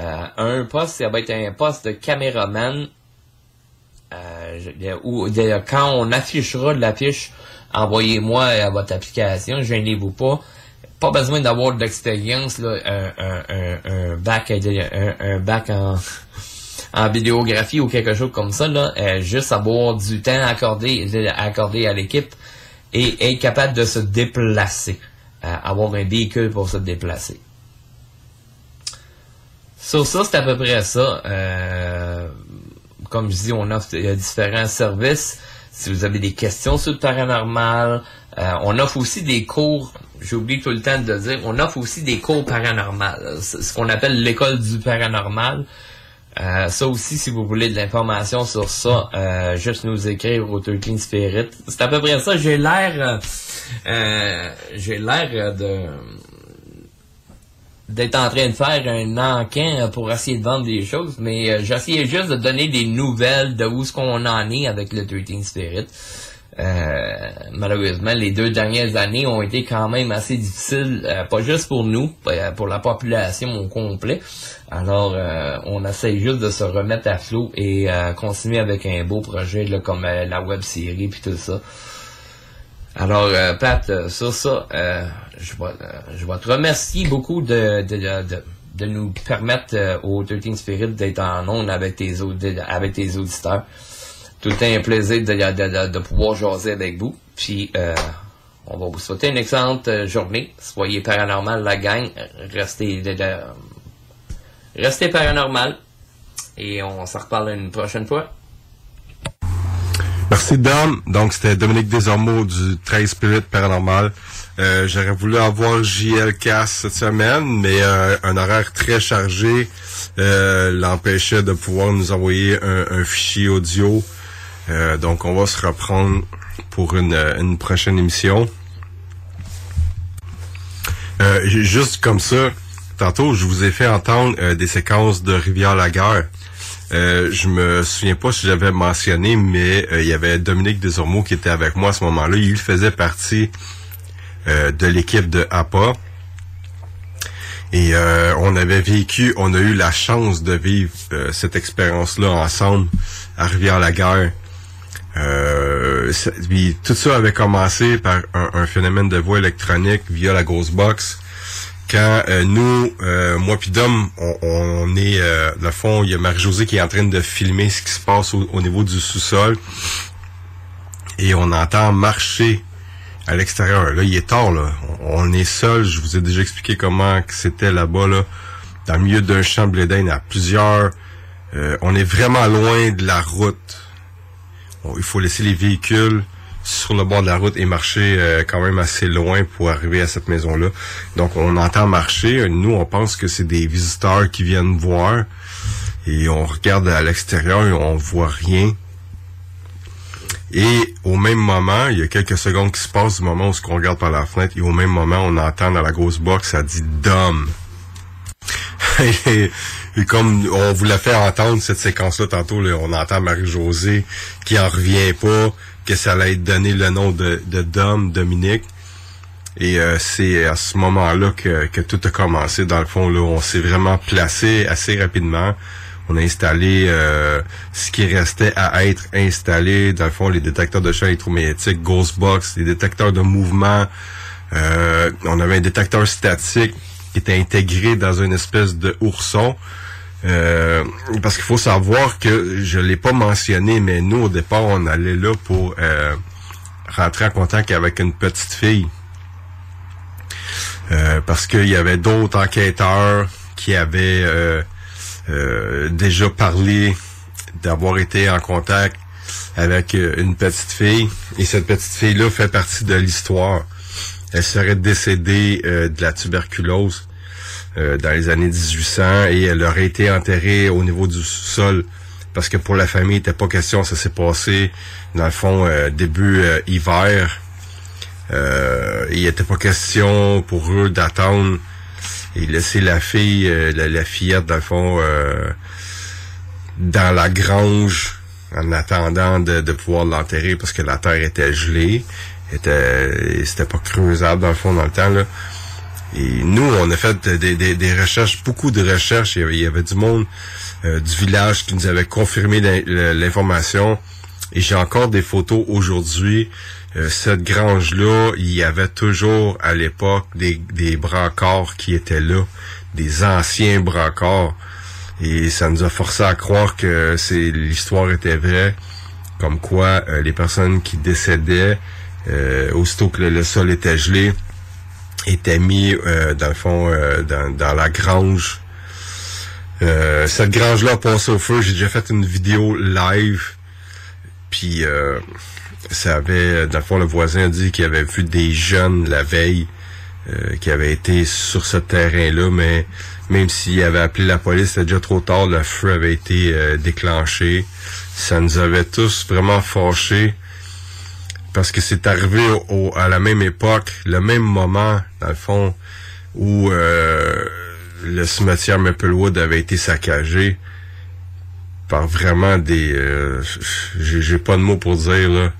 [SPEAKER 21] Euh, un poste, ça va être un poste de caméraman. Euh, ou quand on affichera l'affiche, envoyez-moi à votre application, gênez-vous pas. Pas besoin d'avoir de l'expérience, un, un, un, un bac, un, un bac en, [laughs] en vidéographie ou quelque chose comme ça, là, euh, juste avoir du temps accordé, accordé à l'équipe et être capable de se déplacer, euh, avoir un véhicule pour se déplacer. Sur ça, c'est à peu près ça. Euh, comme je dis, on offre différents services. Si vous avez des questions sur le paranormal, euh, on offre aussi des cours, j'oublie tout le temps de le dire, on offre aussi des cours paranormal, C'est ce qu'on appelle l'école du paranormal. Euh, ça aussi, si vous voulez de l'information sur ça, euh, juste nous écrire au 13 Spirit. C'est à peu près ça. J'ai l'air, euh, euh, j'ai l'air euh, de d'être en train de faire un encan pour essayer de vendre des choses, mais j'essayais juste de donner des nouvelles de où ce qu'on en est avec le 13 Spirit. Euh, malheureusement, les deux dernières années ont été quand même assez difficiles, euh, pas juste pour nous, euh, pour la population au complet. Alors, euh, on essaye juste de se remettre à flot et euh, continuer avec un beau projet là, comme la web série puis tout ça. Alors, Pat, sur ça, je, vais, je vais te remercier beaucoup de, de, de, de- nous permettre au 13 Spirit d'être en ondes avec tes auditeurs. Tout le un plaisir de, pouvoir jaser avec vous. Puis, euh, on va vous souhaiter une excellente euh, journée. Soyez paranormal, la gang. Restez, restez paranormal. Et on s'en reparle une prochaine fois.
[SPEAKER 6] Merci Dom. Donc c'était Dominique Desormeaux du 13 Spirit Paranormal. Euh, J'aurais voulu avoir JL Cass cette semaine, mais euh, un horaire très chargé euh, l'empêchait de pouvoir nous envoyer un fichier audio. Euh, donc on va se reprendre pour une, une prochaine émission. Euh, juste comme ça, tantôt je vous ai fait entendre euh, des séquences de Rivière-la-Guerre. Euh, je me souviens pas si j'avais mentionné, mais euh, il y avait Dominique Desormeaux qui était avec moi à ce moment-là. Il faisait partie euh, de l'équipe de APA. Et euh, on avait vécu, on a eu la chance de vivre euh, cette expérience-là ensemble à Rivière-la-Guerre. Euh, tout ça avait commencé par un, phénomène de voix électronique via la grosse box. Quand euh, nous, euh, moi puis Dom, on, est, euh, le fond, il y a Marie-Josée qui est en train de filmer ce qui se passe au, au niveau du sous-sol. Et on entend marcher à l'extérieur. Là, il est tard, là. On, est seul. Je vous ai déjà expliqué comment c'était là-bas, là. Dans le milieu d'un champ de blé à plusieurs... euh, on est vraiment loin de la route. Il faut laisser les véhicules sur le bord de la route et marcher euh, quand même assez loin pour arriver à cette maison-là. Donc, on entend marcher. Nous, on pense que c'est des visiteurs qui viennent voir. Et on regarde à l'extérieur et on voit rien. Et au même moment, il y a quelques secondes qui se passent du moment où on regarde par la fenêtre et au même moment, on entend dans la grosse box, ça dit « Dom ». [laughs] et, comme on vous l'a fait entendre cette séquence-là tantôt, on entend Marie-Josée qui en revient pas, que ça allait être donné le nom de, de Dom, Dominique. Et euh, c'est à ce moment-là que, que tout a commencé. Dans le fond, là, on s'est vraiment placé assez rapidement. On a installé euh, ce qui restait à être installé. Dans le fond, les détecteurs de champs électromagnétiques, Ghostbox, les détecteurs de mouvement. Euh, on avait un détecteur statique qui était intégré dans une espèce de ourson. Euh, parce qu'il faut savoir que je l'ai pas mentionné, mais nous au départ on allait là pour euh, rentrer en contact avec une petite fille. Euh, parce qu'il y avait d'autres enquêteurs qui avaient euh, euh, déjà parlé d'avoir été en contact avec une petite fille. Et cette petite fille-là fait partie de l'histoire. Elle serait décédée de la tuberculose euh, dans les années 1800 et elle aurait été enterrée au niveau du sol parce que pour la famille, il n'était pas question, ça s'est passé dans le fond euh, début euh, hiver. Euh, il n'était pas question pour eux d'attendre et laisser la fille, la, fillette dans le fond, dans la grange en attendant de, de pouvoir l'enterrer parce que la terre était gelée, était, c'était pas creusable dans le fond dans le temps là. Et nous, on a fait des, des, des recherches, beaucoup de recherches. Il y avait, il y avait du monde euh, du village qui nous avait confirmé l'in- l'information. Et j'ai encore des photos aujourd'hui. Euh, cette grange-là, il y avait toujours à l'époque des, des brancards qui étaient là, des anciens brancards. Et ça nous a forcé à croire que c'est l'histoire était vraie, comme quoi euh, les personnes qui décédaient, euh, aussitôt que le sol était gelé, étaient mis euh, dans le fond euh, dans, dans la grange. Euh, cette grange-là a passé au feu. J'ai déjà fait une vidéo live. Puis euh, ça avait, dans le fond, le voisin a dit qu'il avait vu des jeunes la veille euh, qui avaient été sur ce terrain-là, mais même s'il avait appelé la police, c'était déjà trop tard, le feu avait été euh, déclenché. Ça nous avait tous vraiment fâchés parce que c'est arrivé au- à la même époque, le même moment, dans le fond, où euh, le cimetière Maplewood avait été saccagé par vraiment des... euh, j'ai pas de mots pour dire, là.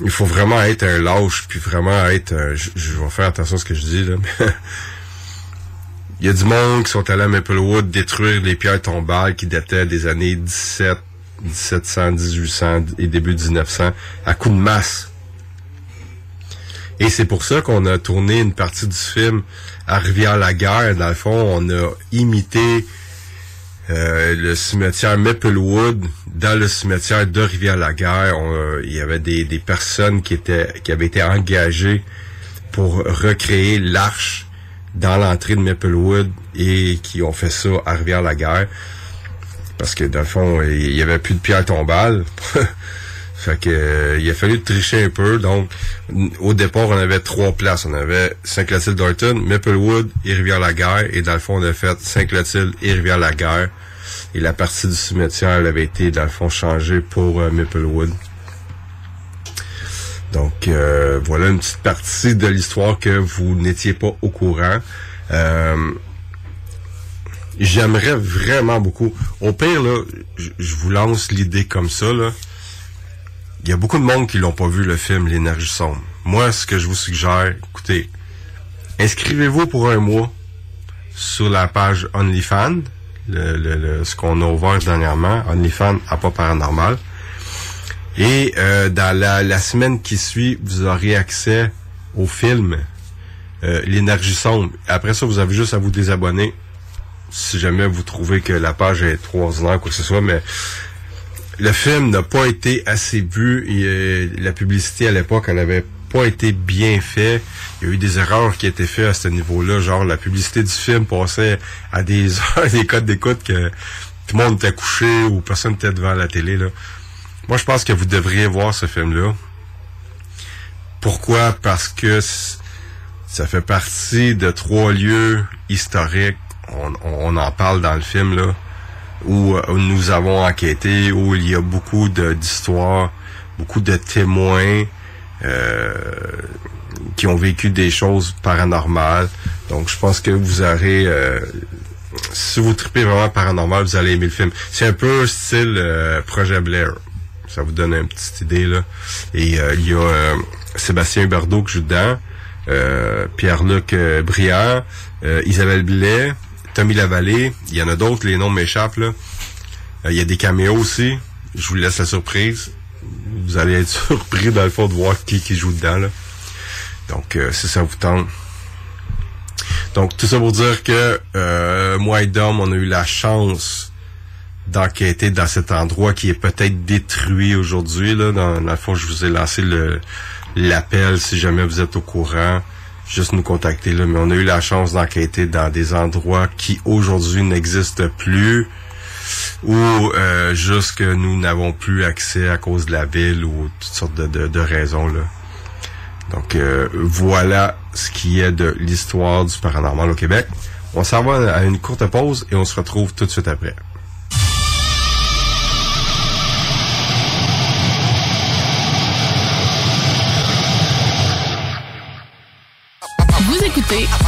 [SPEAKER 6] Il faut vraiment être un lâche, puis vraiment être... un- je, je vais faire attention à ce que je dis, là. [laughs] Il y a du monde qui sont allés à Maplewood détruire les pierres tombales qui dataient des années 17, 1700, 1800 et début 1900 à coups de masse. Et c'est pour ça qu'on a tourné une partie du film à Rivière-la-Guerre. Dans le fond, on a imité euh, le cimetière Maplewood dans le cimetière de Rivière-la-Guerre. Il y avait des, des personnes qui étaient qui avaient été engagées pour recréer l'arche dans l'entrée de Maplewood et qui ont fait ça à Rivière-la-Guerre. Parce que dans le fond, il y avait plus de pierre tombale. [laughs] fait que euh, il a fallu tricher un peu. Donc, au départ, on avait trois places. On avait Saint-Clotilde-Dorton, Maplewood et Rivière-la-Guerre. Et dans le fond, on a fait Saint-Clotilde et Rivière-la-Guerre. Et la partie du cimetière elle avait été, dans le fond, changée pour euh, Maplewood. Donc euh, voilà une petite partie de l'histoire que vous n'étiez pas au courant. Euh, J'aimerais vraiment beaucoup. Au pire, là, je- vous lance l'idée comme ça, là. Il y a beaucoup de monde qui l'ont pas vu le film L'énergie sombre. Moi, ce que je vous suggère, écoutez, inscrivez-vous pour un mois sur la page OnlyFans, ce qu'on a ouvert dernièrement, OnlyFans à pas paranormal. Et euh, dans la, la semaine qui suit, vous aurez accès au film euh, L'énergie sombre. Après ça, vous avez juste à vous désabonner si jamais vous trouvez que la page est trop ordinaire, quoi que ce soit, mais le film n'a pas été assez vu et euh, la publicité à l'époque, elle avait pas été bien faite. Il y a eu des erreurs qui étaient faites à ce niveau-là, genre la publicité du film passait à des [laughs] heures, des codes d'écoute que tout le monde était couché ou personne n'était devant la télé. Là. Moi, je pense que vous devriez voir ce film-là. Pourquoi? Parce que ça fait partie de trois lieux historiques. On, on en parle dans le film, là, où, euh, nous avons enquêté, où il y a beaucoup d'histoires, beaucoup de témoins euh, qui ont vécu des choses paranormales. Donc, je pense que vous aurez... euh, si vous tripez vraiment paranormal, vous allez aimer le film. C'est un peu style euh, Projet Blair. Ça vous donne une petite idée, là. Et euh, il y a euh, Sébastien Berdeau qui joue dedans. Pierre-Luc euh, Isabelle Blais, Tommy Lavallée. Il y en a d'autres, les noms m'échappent. Euh, Il y a des caméos aussi. Je vous laisse la surprise. Vous allez être [laughs] surpris dans le fond de voir qui qui joue dedans là. Donc euh, si ça vous tente. Donc tout ça pour dire que euh, moi et Dom, on a eu la chance d'enquêter dans cet endroit qui est peut-être détruit aujourd'hui. Là, dans, le fond, je vous ai lancé l'appel si jamais vous êtes au courant. Juste nous contacter là. Mais on a eu la chance d'enquêter dans des endroits qui aujourd'hui n'existent plus ou euh, juste que nous n'avons plus accès à cause de la ville ou toutes sortes de, de, raisons là. Donc euh, voilà ce qui est de l'histoire du paranormal au Québec. On s'en va à une courte pause et on se retrouve tout de suite après.
[SPEAKER 18] Vous écoutez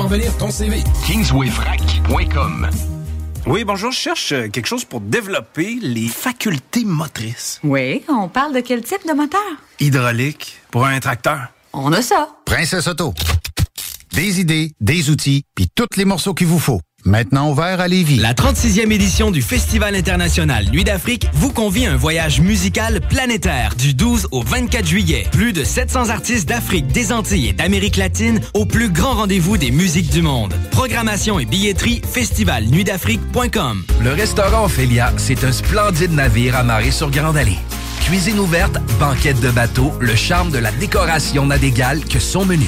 [SPEAKER 26] parvenir ton CV.
[SPEAKER 14] Kingswayfrac.com Oui, bonjour, je cherche euh, quelque chose pour développer les facultés motrices.
[SPEAKER 28] Oui, on parle de quel type de moteur?
[SPEAKER 14] Hydraulique pour un tracteur.
[SPEAKER 28] On a ça.
[SPEAKER 16] Princesse Auto. Des idées, des outils, puis tous les morceaux qu'il vous faut. Maintenant ouvert à Lévis.
[SPEAKER 2] La 36e édition du Festival international Nuit d'Afrique vous convie à un voyage musical planétaire du 12 au 24 juillet. Plus de 700 artistes d'Afrique, des Antilles et d'Amérique latine au plus grand rendez-vous des musiques du monde. Programmation et billetterie festivalnuitdafrique.com.
[SPEAKER 8] Le restaurant Ophélia, c'est un splendide navire amarré sur Grande Allée. Cuisine ouverte, banquette de bateau, le charme de la décoration n'a d'égal que son menu.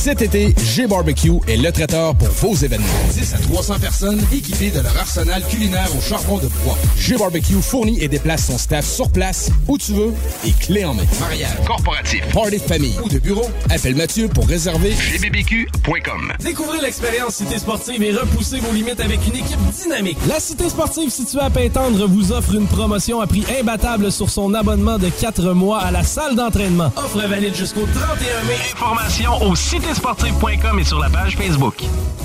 [SPEAKER 26] Cet été, G-Barbecue est le traiteur pour vos événements. 10 à 300 personnes équipées de leur arsenal culinaire au charbon de bois. G-Barbecue fournit et déplace son staff sur place, où tu veux, et clé en main. Mariage,
[SPEAKER 14] Corporatif.
[SPEAKER 26] party de famille ou de bureau, appelle Mathieu pour réserver
[SPEAKER 14] gbbq.com
[SPEAKER 11] Découvrez l'expérience Cité Sportive et repoussez vos limites avec une équipe dynamique. La Cité Sportive située à Pintendre vous offre une promotion à prix imbattable sur son abonnement de 4 mois à la salle d'entraînement. Offre valide jusqu'au 31 mai.
[SPEAKER 14] Information au et sur la page Facebook.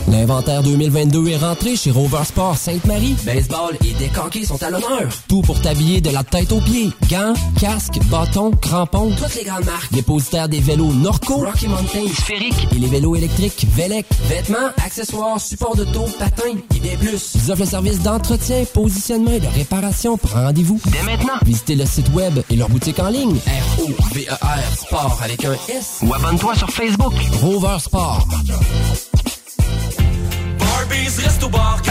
[SPEAKER 25] L'inventaire 2022 est rentré chez Rover Sport Sainte-Marie. Baseball et décanqués sont à l'honneur. Tout pour t'habiller de la tête aux pieds. Gants, casques, bâtons, crampons. Toutes les grandes marques. Dépositaire des vélos Norco, Rocky Mountain, Sphérique et les vélos électriques Velec. Vêtements, accessoires, supports de taux, patins et bien plus. Ils offrent le service d'entretien, positionnement et de réparation. Rendez-vous dès maintenant. Visitez le site web et leur boutique en ligne. R-O-V-E-R Sport avec un S.
[SPEAKER 14] Ou abonne-toi sur Facebook.
[SPEAKER 25] Rover Sport.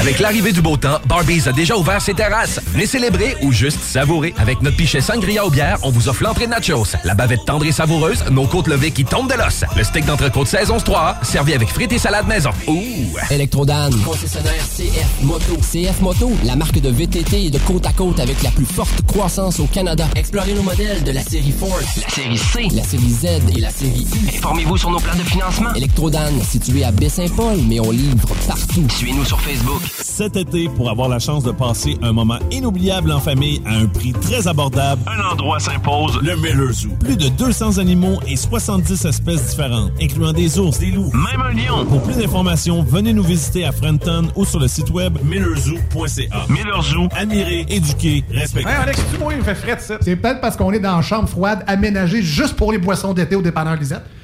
[SPEAKER 8] Avec l'arrivée du beau temps, Barbies a déjà ouvert ses terrasses. Venez célébrer ou juste savourer. Avec notre pichet sangria aux bières, on vous offre l'entrée de nachos, la bavette tendre et savoureuse, nos côtes levées qui tombent de l'os, le steak d'entrecôte saison 3, servi avec frites et salade maison. Ouh!
[SPEAKER 25] Electrodan, concessionnaire CF Moto. CF Moto, la marque de VTT et de côte à côte avec la plus forte croissance au Canada. Explorez nos modèles de la série Force, la série C, la série Z et la série U. Informez-vous sur nos plans de financement. Electrodan, situé à Baie-Saint-Paul, mais on livre partout. Suivez-nous sur Facebook.
[SPEAKER 12] Cet été, pour avoir la chance de passer un moment inoubliable en famille à un prix très abordable, un endroit s'impose, le Miller Zoo. Plus de 200 animaux et 70 espèces différentes, incluant des ours, des loups, même un lion. Pour plus d'informations, venez nous visiter à Frenton ou sur le site web millerzoo.ca. Miller Zoo, admirer, éduquer, respecter.
[SPEAKER 29] Hey Alex, tu moi, il me fait fret, ça. C'est peut-être parce qu'on est dans une chambre froide aménagée juste pour les boissons d'été au dépanneur Lisette.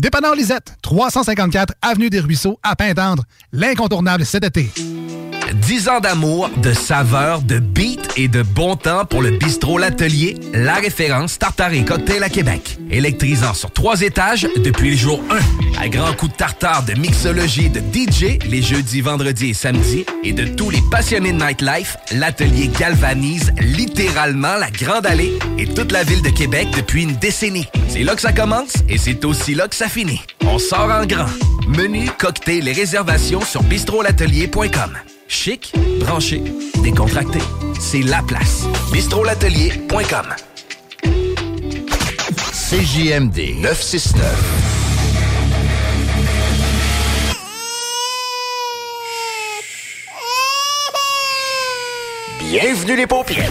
[SPEAKER 29] Dépanneur Lisette, 354 Avenue des Ruisseaux, à Pintendre. L'incontournable cet été.
[SPEAKER 8] 10 ans d'amour, de saveur, de beat et de bon temps pour le bistrot L'Atelier, la référence tartare et cocktail à Québec. Électrisant sur trois étages depuis le jour 1. À grands coups de tartare, de mixologie, de DJ, les jeudis, vendredis et samedis, et de tous les passionnés de nightlife, l'Atelier galvanise littéralement la Grande Allée et toute la ville de Québec depuis une décennie. C'est là que ça commence et c'est aussi là que ça On sort en grand. Menu, cocktail et réservations sur bistrolatelier.com. Chic, branché, décontracté. C'est la place. bistrolatelier.com.
[SPEAKER 30] CJMD 969. Bienvenue les paupières.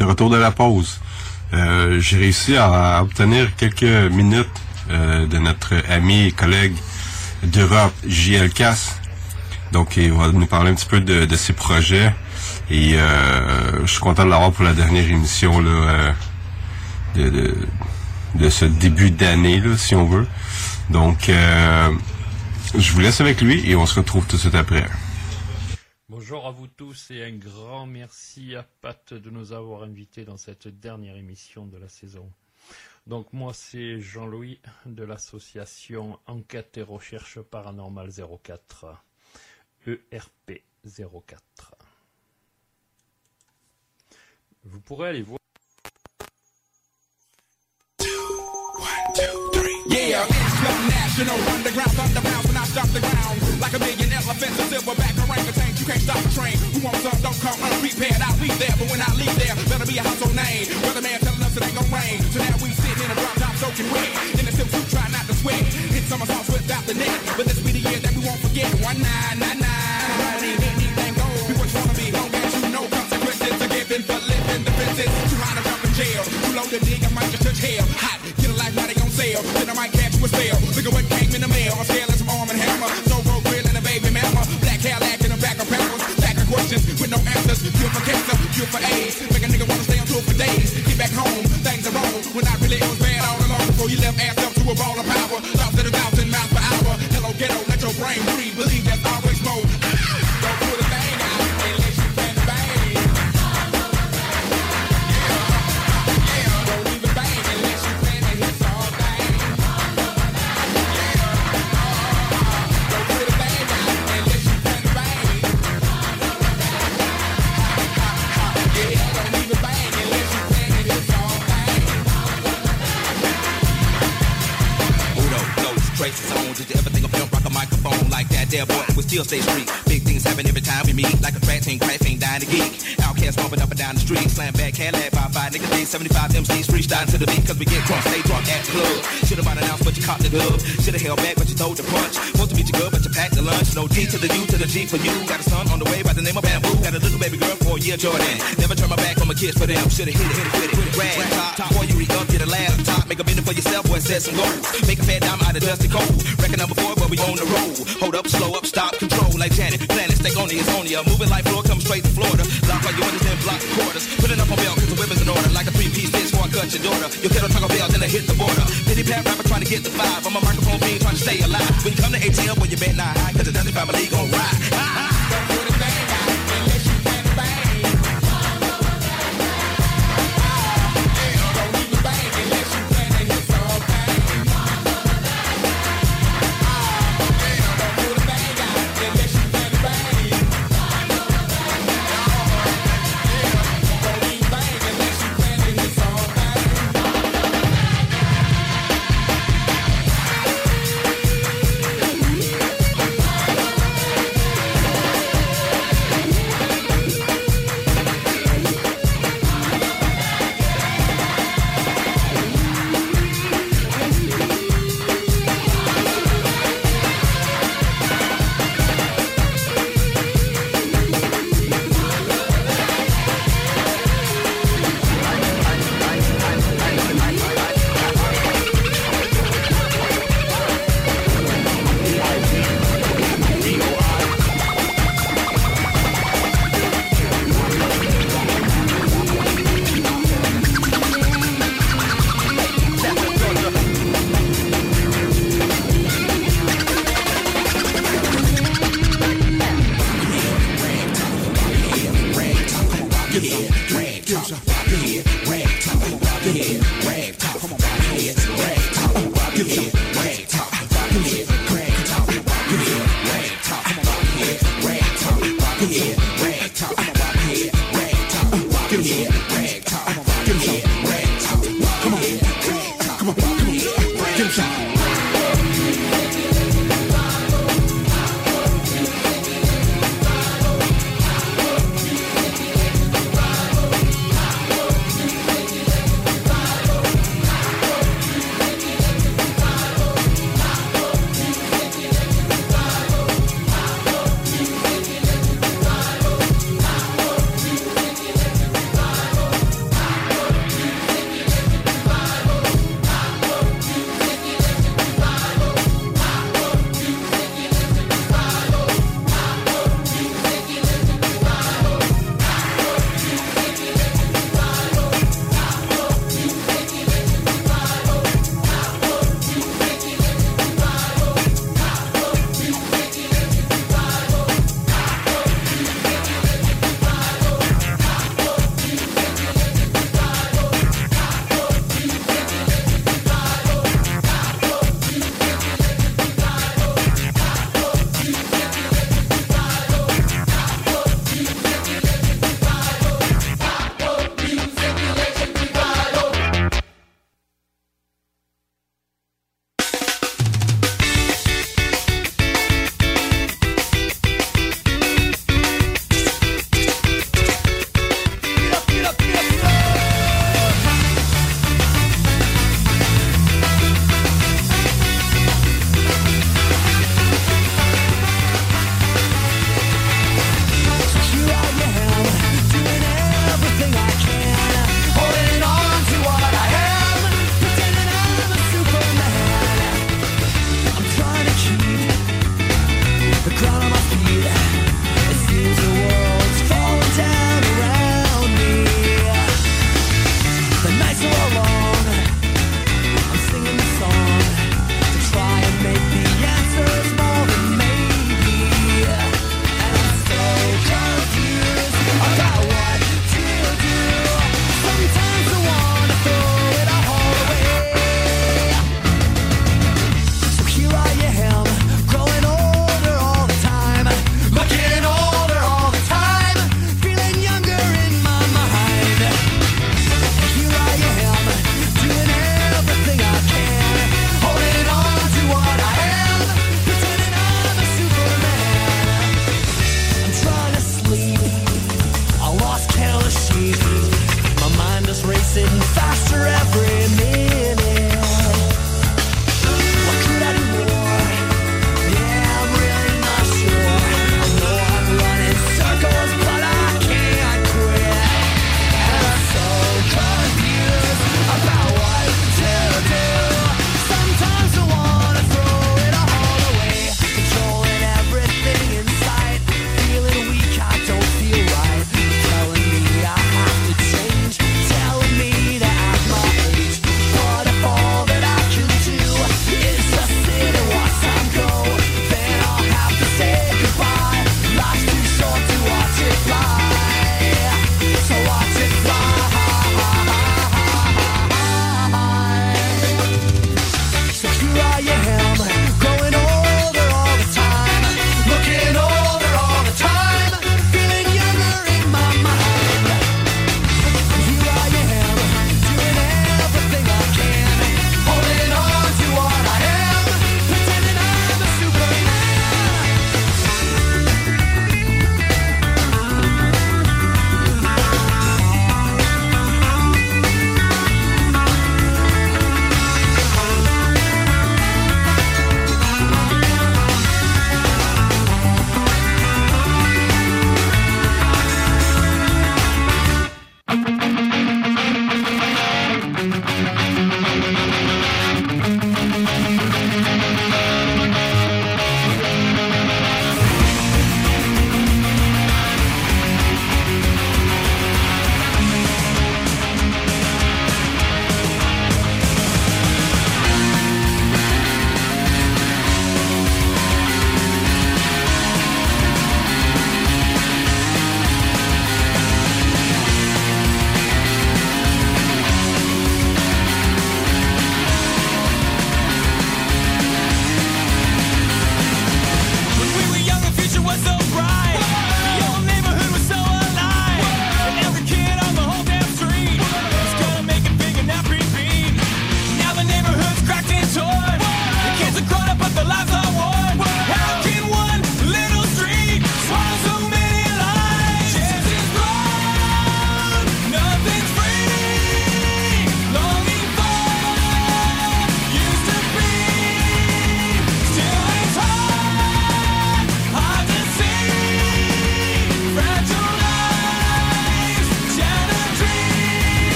[SPEAKER 6] De retour de la pause. Euh, J'ai réussi à obtenir quelques minutes euh, de notre ami et collègue d'Europe, JL Cass. Donc, il va nous parler un petit peu de, ses projets. Et euh, je suis content de l'avoir pour la dernière émission de, ce début d'année, si on veut. Donc, je vous laisse avec lui et on se retrouve tout de suite après.
[SPEAKER 31] Bonjour à vous tous et un grand merci à Pat de nous avoir invités dans cette dernière émission de la saison. Donc moi c'est Jean-Louis de l'association Enquête et Recherche Paranormale 04, ERP 04. Vous pourrez aller voir.
[SPEAKER 32] Yeah, it's the national underground thunderbounds when I stop the ground. Like a million elephants, a silverback orangutan. You can't stop the train. Who wants some? Don't come unprepared. I'll be there, but when I leave there, better be a household name. Weatherman telling us it ain't gonna rain. So now we sit in a drop top soaking wet. In the silk suit, try not to sweat. Hit somersaults without the net. But this be the year that we won't forget. One nine nine nine. Money, anything goes. Be what you wanna be. Long as you know consequences given for living defenses. Too high to jump in jail. Too low to dig, I might just touch hell. Hot, life while they on sale. Then I might catch you a spell. Look at what came in the mail. A scale and some arm and hammer. So road grill and a baby mama. Black Cadillac in the back of peppers. Back of questions with no answers. Cure for cancer, cure for AIDS. Make a nigga wanna stay on tour for days. Get back home, things are wrong. When I really it was bad all along before you left ass up to a ball of power. Lost at a thousand miles per hour. Hello ghetto, let your brain breathe. Believe that's always crisis. I won't do everything I feel right a
[SPEAKER 33] microphone like that?
[SPEAKER 31] there, boy, we still stay street. Big things happen every time we meet. Like a frat team, crack ain't dying to geek. Outcast bumping up and down the street. Slam back, Cadillac, by five niggas, day 75 MCs freestyling to the beat. Cause we get drunk, stay drunk at the club. Should've bought an ounce, but you caught the dub. Should've held back, but you throwed the punch. Supposed to meet you good, but you packed the lunch. No D to the U to the G for you. Got a son on the way by the name of Bamboo. Got a little baby girl for a year, Jordan. Never turn my back on my kids for them. Should've hit it, hit it, hit it, hit it, rag. Top, top, boy, you re up, get a lab. Top, make a minute for yourself, boy, set some goals. Make a fat dime out of dusty cold. Record number four, but we on the. Hold up, slow up, stop, control like Janet. Planet, stay on it's on ya. Moving like floor, come straight to Florida. Lock all your windows, then block the quarters. Put it up on belt, cause the women's in order. Like a three-piece bitch before I cut your daughter. Your kettle taco bell, then I hit the border. Pity pat rapper trying to get the five. I'm a microphone being trying to stay alive. When you come to ATL, well, you bet not high, cause the Dundee family gon' ride.
[SPEAKER 34] tires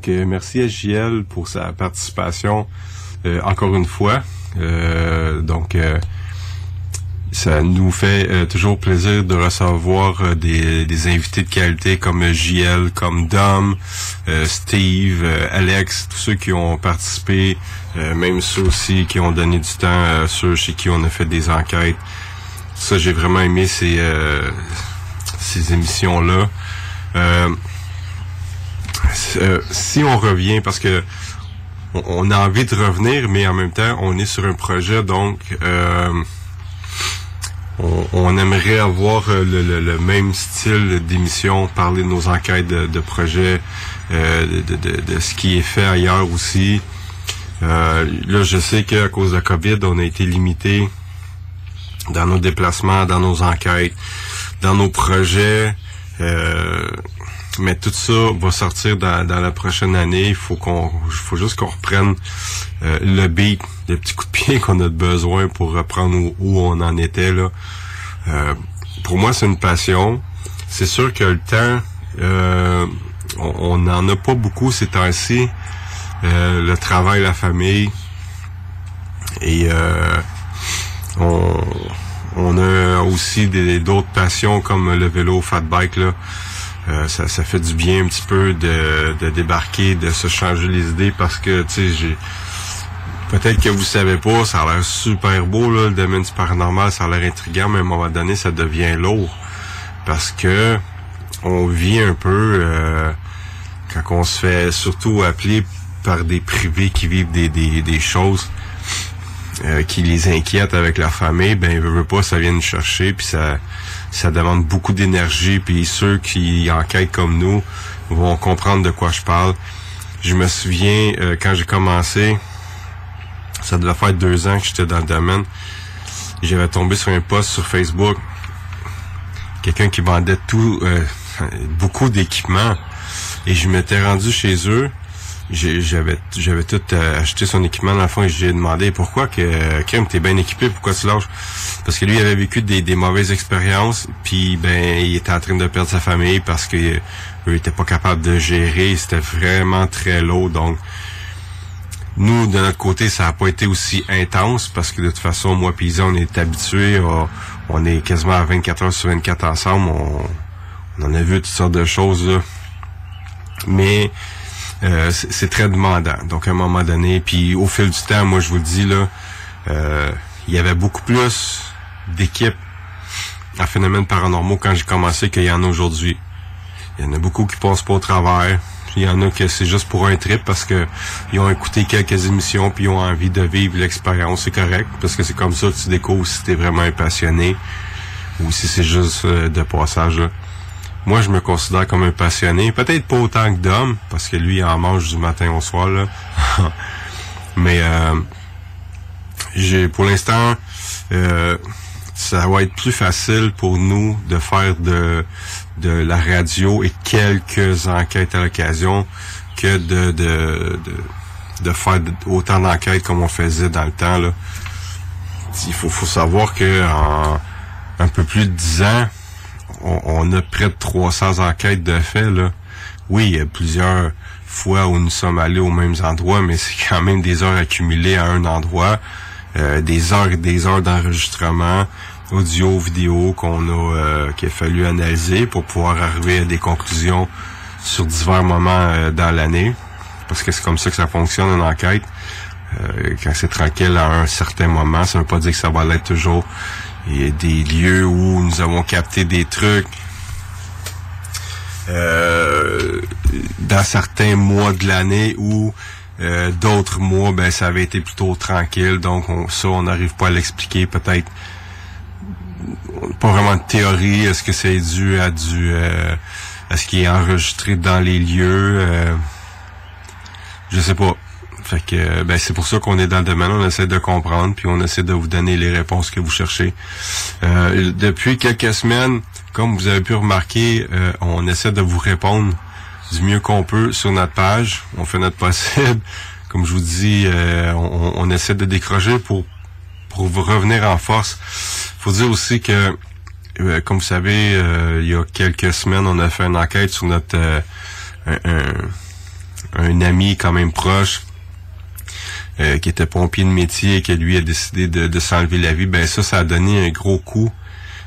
[SPEAKER 6] Donc, euh, merci à JL pour sa participation euh, encore une fois. Euh, donc, ça nous fait toujours plaisir de recevoir des, invités de qualité comme JL, comme Dom, Steve, Alex, tous ceux qui ont participé, même ceux aussi qui ont donné du temps, ceux chez qui on a fait des enquêtes. Ça, j'ai vraiment aimé ces, ces émissions-là. Euh, si on revient, parce que on, a envie de revenir, mais en même temps, on est sur un projet, donc euh, on, aimerait avoir euh, le, même style d'émission, parler de nos enquêtes de, euh, de, de- ce qui est fait ailleurs aussi. Là, je sais qu'à cause de la COVID, on a été limité dans nos déplacements, dans nos enquêtes, dans nos projets. Mais tout ça va sortir dans, dans la prochaine année. Il faut qu'on, faut juste qu'on reprenne euh, le beat, le petit coup de pied [laughs] qu'on a besoin pour reprendre où, où on en était là. Euh, pour moi, c'est une passion. C'est sûr que le temps, euh, on n'en a pas beaucoup ces temps-ci. Euh, le travail, la famille. Et euh, on, on a aussi d'autres passions comme le vélo, fat bike là. Euh, ça, ça fait du bien un petit peu de, de débarquer, de se changer les idées parce que tu sais j'ai peut-être que vous savez pas, ça a l'air super beau là, le domaine du paranormal, ça a l'air intriguant, mais à un moment donné ça devient lourd parce que on vit un peu euh, quand on se fait surtout appeler par des privés qui vivent des, des, des choses euh, qui les inquiètent avec leur famille, ben veut, veut pas, ça vient chercher, puis ça ça demande beaucoup d'énergie, puis ceux qui enquêtent comme nous vont comprendre de quoi je parle. Je me souviens euh, quand j'ai commencé, ça devait faire deux ans que j'étais dans le domaine, j'avais tombé sur un post sur Facebook, quelqu'un qui vendait tout, euh, beaucoup d'équipements, et je m'étais rendu chez eux, j'avais j'avais tout euh, acheté son équipement dans le fond et j'ai demandé pourquoi que Kim t'es bien équipé pourquoi tu lâches? Parce que lui il avait vécu des, des mauvaises expériences puis ben il était en train de perdre sa famille parce que euh, eux étaient pas capables de gérer c'était vraiment très lourd donc nous de notre côté ça a pas été aussi intense parce que de toute façon moi puis on est habitués à- on est quasiment à 24 heures sur 24 ensemble on, on en a vu toutes sortes de choses là. Mais euh, c'est très demandant. Donc à un moment donné, puis au fil du temps, moi je vous le dis là, euh, il y avait beaucoup plus d'équipes à phénomènes paranormaux quand j'ai commencé qu'il y en a aujourd'hui. Il y en a beaucoup qui passent pas au travers. Il y en a que c'est juste pour un trip parce que ils ont écouté quelques émissions puis ils ont envie de vivre l'expérience. C'est correct parce que c'est comme ça que tu découvres si t'es vraiment un passionné ou si c'est juste euh, de passage. là. Moi, je me considère comme un passionné. Peut-être pas autant que Dom, parce que lui, il en mange du matin au soir, là. [laughs] Mais euh, j'ai pour l'instant, euh, ça va être plus facile pour nous de faire de, de la radio et quelques enquêtes à l'occasion que de, de, de, de faire autant d'enquêtes comme on faisait dans le temps. Là. Il faut, faut savoir que un peu plus de 10 ans, on, on a près de 300 enquêtes de fait. Oui, il y a plusieurs fois où nous sommes allés aux mêmes endroits, mais c'est quand même des heures accumulées à un endroit, euh, des heures et des heures d'enregistrement, audio, vidéo qu'on a euh, qu'il a fallu analyser pour pouvoir arriver à des conclusions sur divers moments euh, dans l'année. Parce que c'est comme ça que ça fonctionne une enquête. Quand c'est tranquille à un certain moment, ça veut pas dire que ça va l'être toujours. Il y a des lieux où nous avons capté des trucs euh, dans certains mois de l'année où euh, d'autres mois, ben ça avait été plutôt tranquille. Donc on, ça, on n'arrive pas à l'expliquer. Peut-être pas vraiment de théorie. Est-ce que c'est dû à du euh, à ce qui est enregistré dans les lieux? Euh, Je sais pas. Fait que euh, ben c'est pour ça qu'on est dans le domaine, on essaie de comprendre, puis on essaie de vous donner les réponses que vous cherchez. Euh, depuis quelques semaines, comme vous avez pu remarquer, euh, on essaie de vous répondre du mieux qu'on peut sur notre page. On fait notre possible. [laughs] Comme je vous dis, euh, on, on essaie de décrocher pour pour vous revenir en force. Faut dire aussi que, euh, comme vous savez, euh, il y a quelques semaines, on a fait une enquête sur notre un- un ami quand même proche euh, qui était pompier de métier et qui lui a décidé de, de s'enlever la vie. Ben ça, ça a donné un gros coup,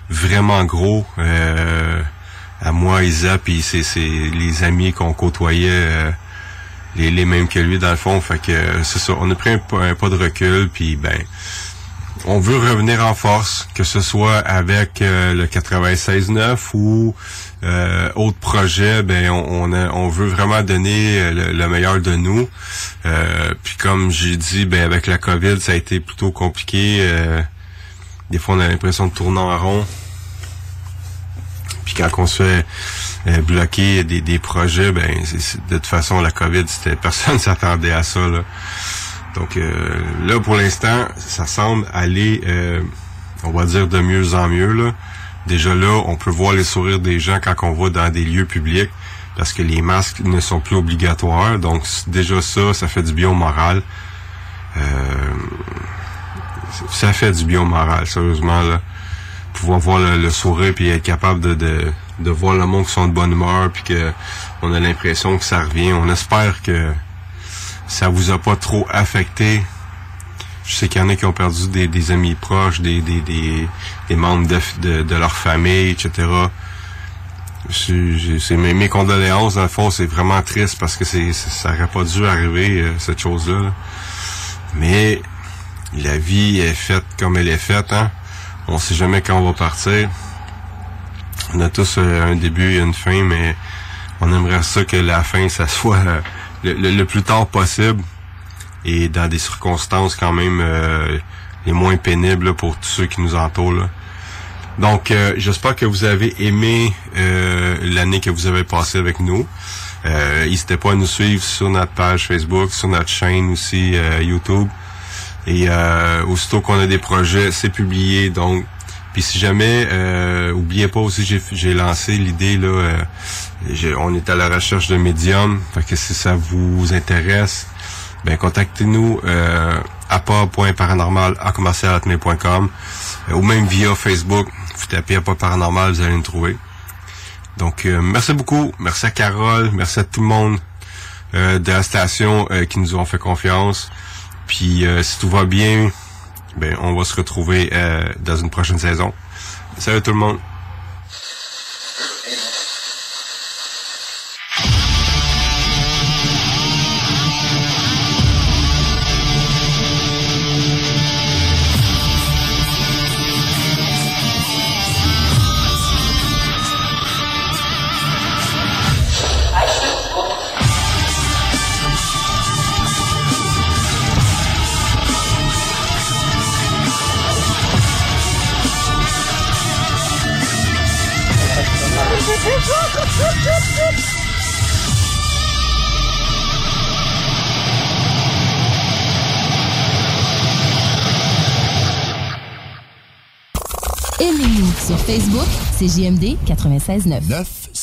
[SPEAKER 6] vraiment gros. euh, à moi, Isa, puis c'est c'est les amis qu'on côtoyait. euh, les, les mêmes que lui dans le fond. Fait que c'est ça. On a pris un, pas- un pas de recul, puis ben on veut revenir en force, que ce soit avec euh, le 96.9 ou euh, autre projet, ben on, veut vraiment donner euh, le, le meilleur de nous. Euh, puis comme j'ai dit, ben avec la COVID, ça a été plutôt compliqué. euh, des fois, on a l'impression de tourner en rond. Puis quand on se fait bloquer des, projets, ben de toute façon la COVID, c'était [laughs] personne s'attendait à ça. Là. Donc euh, là pour l'instant, ça semble aller, euh, on va dire de mieux en mieux. Là. Déjà là, on peut voir les sourires des gens quand on va dans des lieux publics parce que les masques ne sont plus obligatoires. Donc déjà ça, ça fait du bien au moral. Euh, ça fait du bien au moral, sérieusement là pouvoir voir le, le sourire puis être capable de, de, de voir le monde qui sont de bonne humeur puis que on a l'impression que ça revient. On espère que ça vous a pas trop affecté? Je sais qu'il y en a qui ont perdu des, des amis proches, des, des, des, membres de, de, leur famille, etc. C'est mes, mes condoléances, dans le fond, c'est vraiment triste parce que c'est ça aurait pas dû arriver, euh, cette chose-là. là. Mais la vie est faite comme elle est faite, hein. On sait jamais quand on va partir. On a tous euh, un début et une fin, mais on aimerait ça que la fin, ça [laughs] soit le, le- le plus tard possible et dans des circonstances quand même euh, les moins pénibles là, pour tous ceux qui nous entourent. là. Donc, euh, j'espère que vous avez aimé euh, l'année que vous avez passée avec nous. Euh, N'hésitez pas à nous suivre sur notre page Facebook, sur notre chaîne aussi euh, YouTube. Et euh, aussitôt qu'on a des projets, c'est publié. Donc, puis si jamais, euh, oubliez pas aussi, j'ai, j'ai lancé l'idée là. On est à la recherche de médium. Fait que si ça vous intéresse, ben contactez-nous euh, à commercial@hotmail.com, euh, ou même via Facebook. Vous tapez pas paranormal, vous allez nous trouver. Donc, euh, merci beaucoup. Merci à Carole. Merci à tout le monde euh, de la station euh, qui nous ont fait confiance. Puis, euh, si tout va bien, ben, on va se retrouver dans une prochaine saison. Salut tout le monde.
[SPEAKER 35] Facebook, c'est JMD 96.9.
[SPEAKER 26] 9 969.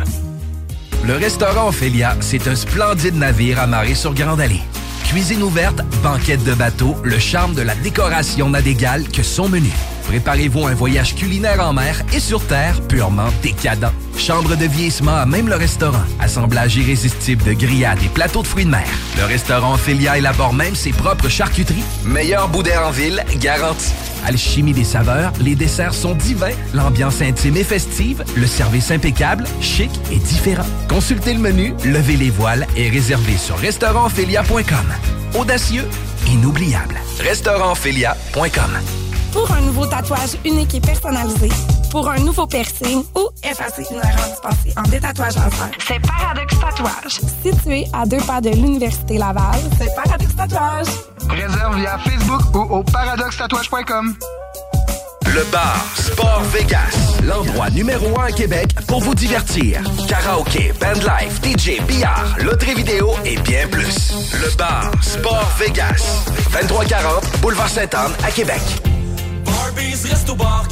[SPEAKER 8] Le restaurant Ophélia, c'est un splendide navire amarré sur Grande Allée. Cuisine ouverte, banquette de bateau, le charme de la décoration n'a d'égal que son menu. Préparez-vous un voyage culinaire en mer et sur terre purement décadent. Chambre de vieillissement à même le restaurant. Assemblage irrésistible de grillades et plateaux de fruits de mer. Le restaurant Ophélia élabore même ses propres charcuteries. Meilleur boudin en ville, garanti. Alchimie des saveurs, les desserts sont divins, l'ambiance intime et festive, le service impeccable, chic et différent. Consultez le menu, levez les voiles et réservez sur restaurantphilia.com. Audacieux, inoubliable. Restaurantphilia.com.
[SPEAKER 36] Pour un nouveau tatouage unique et personnalisé, pour un nouveau piercing ou effacer une erreur dispensée en détatouage laser, c'est Paradox Tatouage. Situé à deux pas de l'Université Laval, c'est Paradox Tatouage.
[SPEAKER 37] Réserve via Facebook ou au paradoxtatouage.com.
[SPEAKER 8] Le bar Sport Vegas, l'endroit numéro un à Québec pour vous divertir. Karaoke, bandlife, DJ, billard, loterie vidéo et bien plus. Le bar Sport Vegas, 2340 Boulevard Sainte-Anne à Québec.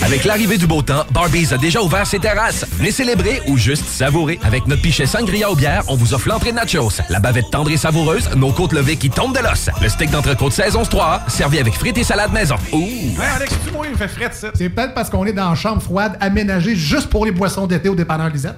[SPEAKER 8] Avec l'arrivée du beau temps, Barbies a déjà ouvert ses terrasses. Venez célébrer ou juste savourer. Avec notre pichet sangria aux bières, on vous offre l'entrée de nachos, la bavette tendre et savoureuse, nos côtes levées qui tombent de l'os, le steak d'entrecôte saison 3 servi avec frites et salade maison. Ouh!
[SPEAKER 29] Ouais, Alex, tu moi, il me fait frais ça. C'est peut-être parce qu'on est dans une chambre froide aménagée juste pour les boissons d'été au dépanneur Lisette.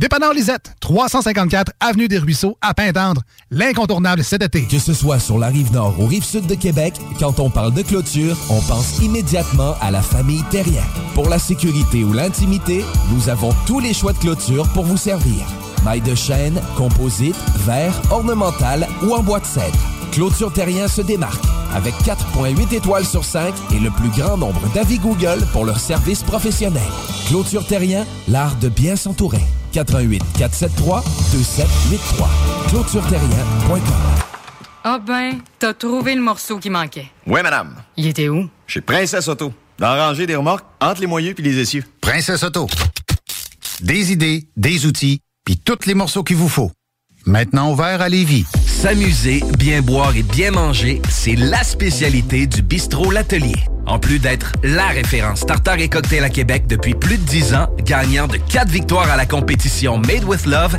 [SPEAKER 29] Dépanneur Lisette, 354 Avenue des Ruisseaux, à Pintendre. L'incontournable cet été.
[SPEAKER 26] Que ce soit sur la rive nord ou rive sud de Québec, quand on parle de clôture, on pense immédiatement à la famille Terrien. Pour la sécurité ou l'intimité, nous avons tous les choix de clôture pour vous servir. Maille de chêne, composite, verre, ornemental ou en bois de cèdre. Clôture Terrien se démarque avec 4.8 étoiles sur 5 et le plus grand nombre d'avis Google pour leur service professionnel. Clôture Terrien, l'art de bien s'entourer. 88 473 2783. ClôtureTerrien.com.
[SPEAKER 38] Ah ben, t'as trouvé le morceau qui manquait.
[SPEAKER 39] Oui, madame.
[SPEAKER 38] Il était où?
[SPEAKER 39] Chez Princesse Auto. Dans la rangée des remorques, entre les moyeux puis les essieux.
[SPEAKER 16] Princesse Auto. Des idées, des outils, puis tous les morceaux qu'il vous faut. Maintenant ouvert à Lévis.
[SPEAKER 8] S'amuser, bien boire et bien manger, c'est la spécialité du bistrot L'Atelier. En plus d'être la référence tartare et cocktail à Québec depuis plus de 10 ans, gagnant de 4 victoires à la compétition Made with Love,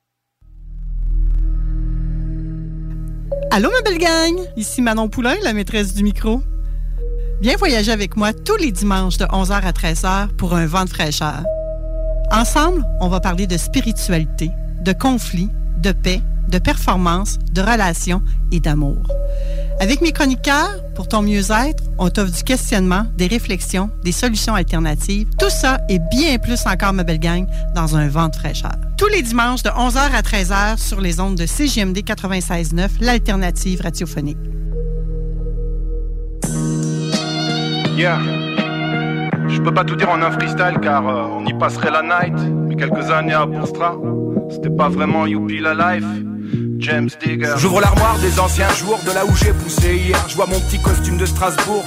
[SPEAKER 33] Allô, ma belle gang! Ici Manon Poulain, la maîtresse du micro. Viens voyager avec moi tous les dimanches de 11h à 13h pour un vent de fraîcheur. Ensemble, on va parler de spiritualité, de conflits, de paix, de performance, de relations et d'amour. Avec mes chroniqueurs, pour ton mieux-être, on t'offre du questionnement, des réflexions, des solutions alternatives. Tout ça et bien plus encore, ma belle gang, dans un vent de fraîcheur. Tous les dimanches de 11h à 13h sur les ondes de CGMD 96.9, l'alternative radiophonique.
[SPEAKER 37] Yeah.
[SPEAKER 40] Je peux pas tout dire en un freestyle car euh, on y passerait la night. Mais quelques années à Bostra, c'était pas vraiment youpi la life. James Digger.
[SPEAKER 41] J'ouvre l'armoire des anciens jours de là où j'ai poussé hier. Je vois mon petit costume de Strasbourg.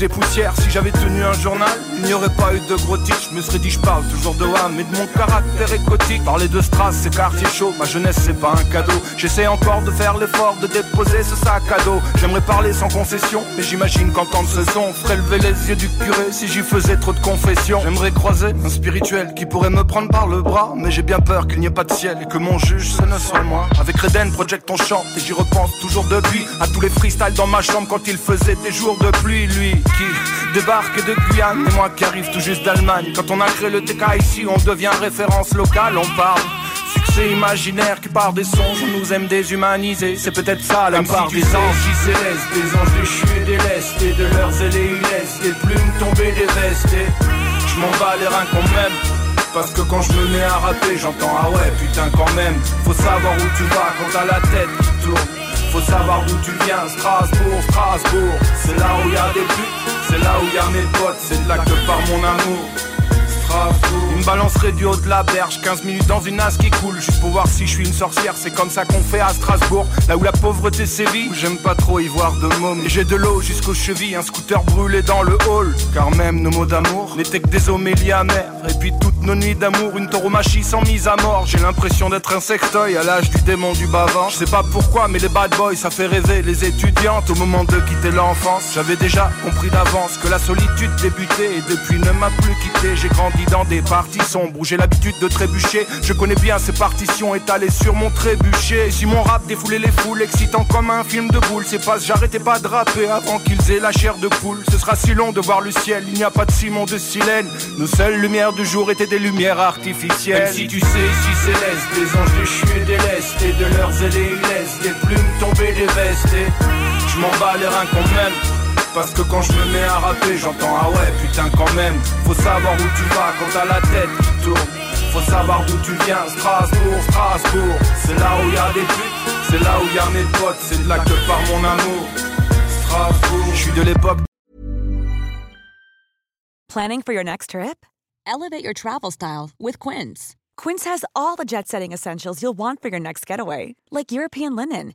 [SPEAKER 41] Que je dépoussière, si j'avais tenu un journal, il n'y aurait pas eu de gros titres. Je me serais dit, je parle toujours de Wham et de mon caractère écotique. Parler de Stras, c'est quartier chaud. Ma jeunesse, c'est pas un cadeau. J'essaie encore de faire l'effort de déposer ce sac à dos. J'aimerais parler sans concession, mais j'imagine qu'entendre ce son ferait lever les yeux du curé si j'y faisais trop de confessions. J'aimerais croiser un spirituel qui pourrait me prendre par le bras, mais j'ai bien peur qu'il n'y ait pas de ciel et que mon juge, ce ne soit moi. Avec Reden Project, on chante et j'y repense toujours depuis à tous les freestyles dans ma chambre quand il faisait des jours de pluie. Lui qui débarque de Guyane et moi qui arrive tout juste d'Allemagne. Quand on a créé le TK ici, on devient référence locale, on parle. Succès imaginaire qui part des songes, on nous aime déshumaniser. C'est peut-être ça la part des anges célestes, des anges déchus et délestés, de leurs ailés des plumes tomber des vestes. Et Je m'en bats les reins qu'on m'aime. Parce que quand je me mets à rapper, j'entends ah ouais putain quand même. Faut savoir où tu vas quand t'as la tête qui tourne. Faut savoir d'où tu viens, Strasbourg, Strasbourg. C'est là où y a des putes, c'est là où y a mes potes, c'est là que part mon amour. Strasbourg. Une balancerait du haut de la berge, 15 minutes dans une as qui coule, juste pour voir si je suis une sorcière. C'est comme ça qu'on fait à Strasbourg, là où la pauvreté sévit. J'aime pas trop y voir de mômes. Et j'ai de l'eau jusqu'aux chevilles, un scooter brûlé dans le hall. Car même nos mots d'amour n'étaient que des homélies amères. Et puis toutes nos nuits d'amour, une tauromachie sans mise à mort. J'ai l'impression d'être un sextoy à l'âge du démon du bavant. Je sais pas pourquoi, mais les bad boys, ça fait rêver les étudiantes au moment de quitter l'enfance. J'avais déjà compris d'avance que la solitude débutait et depuis ne m'a plus quitté. J'ai grandi dans des parties sombres j'ai l'habitude de trébucher. Je connais bien ces partitions étalées sur mon trébuchet. Et si mon rap défoulait les foules, excitant comme un film de boule, c'est pas j'arrêtais pas de rapper avant qu'ils aient la chair de poule. Ce sera si long de voir le ciel, il n'y a pas de Simon de Silène. Nos seules lumières du jour étaient des lumières artificielles. Même si tu sais, si céleste, des anges déchus et délestés, de leurs ailés ils laissent des plumes tomber des vestes. Et Je m'en bats les reins qu'on m'aime. Parce que quand je me mets à rapper, j'entends ah ouais putain quand même. Faut savoir où tu vas quand t'as la tête qui tourne. Faut savoir d'où tu viens, Strasbourg, Strasbourg. C'est là où y a des putes, c'est là où y a mes potes, c'est de là que part mon amour. Strasbourg, je suis de l'époque.
[SPEAKER 42] Planning for your next trip? Elevate your travel style with Quince. Quince has all the jet setting essentials you'll want for your next getaway, like European linen,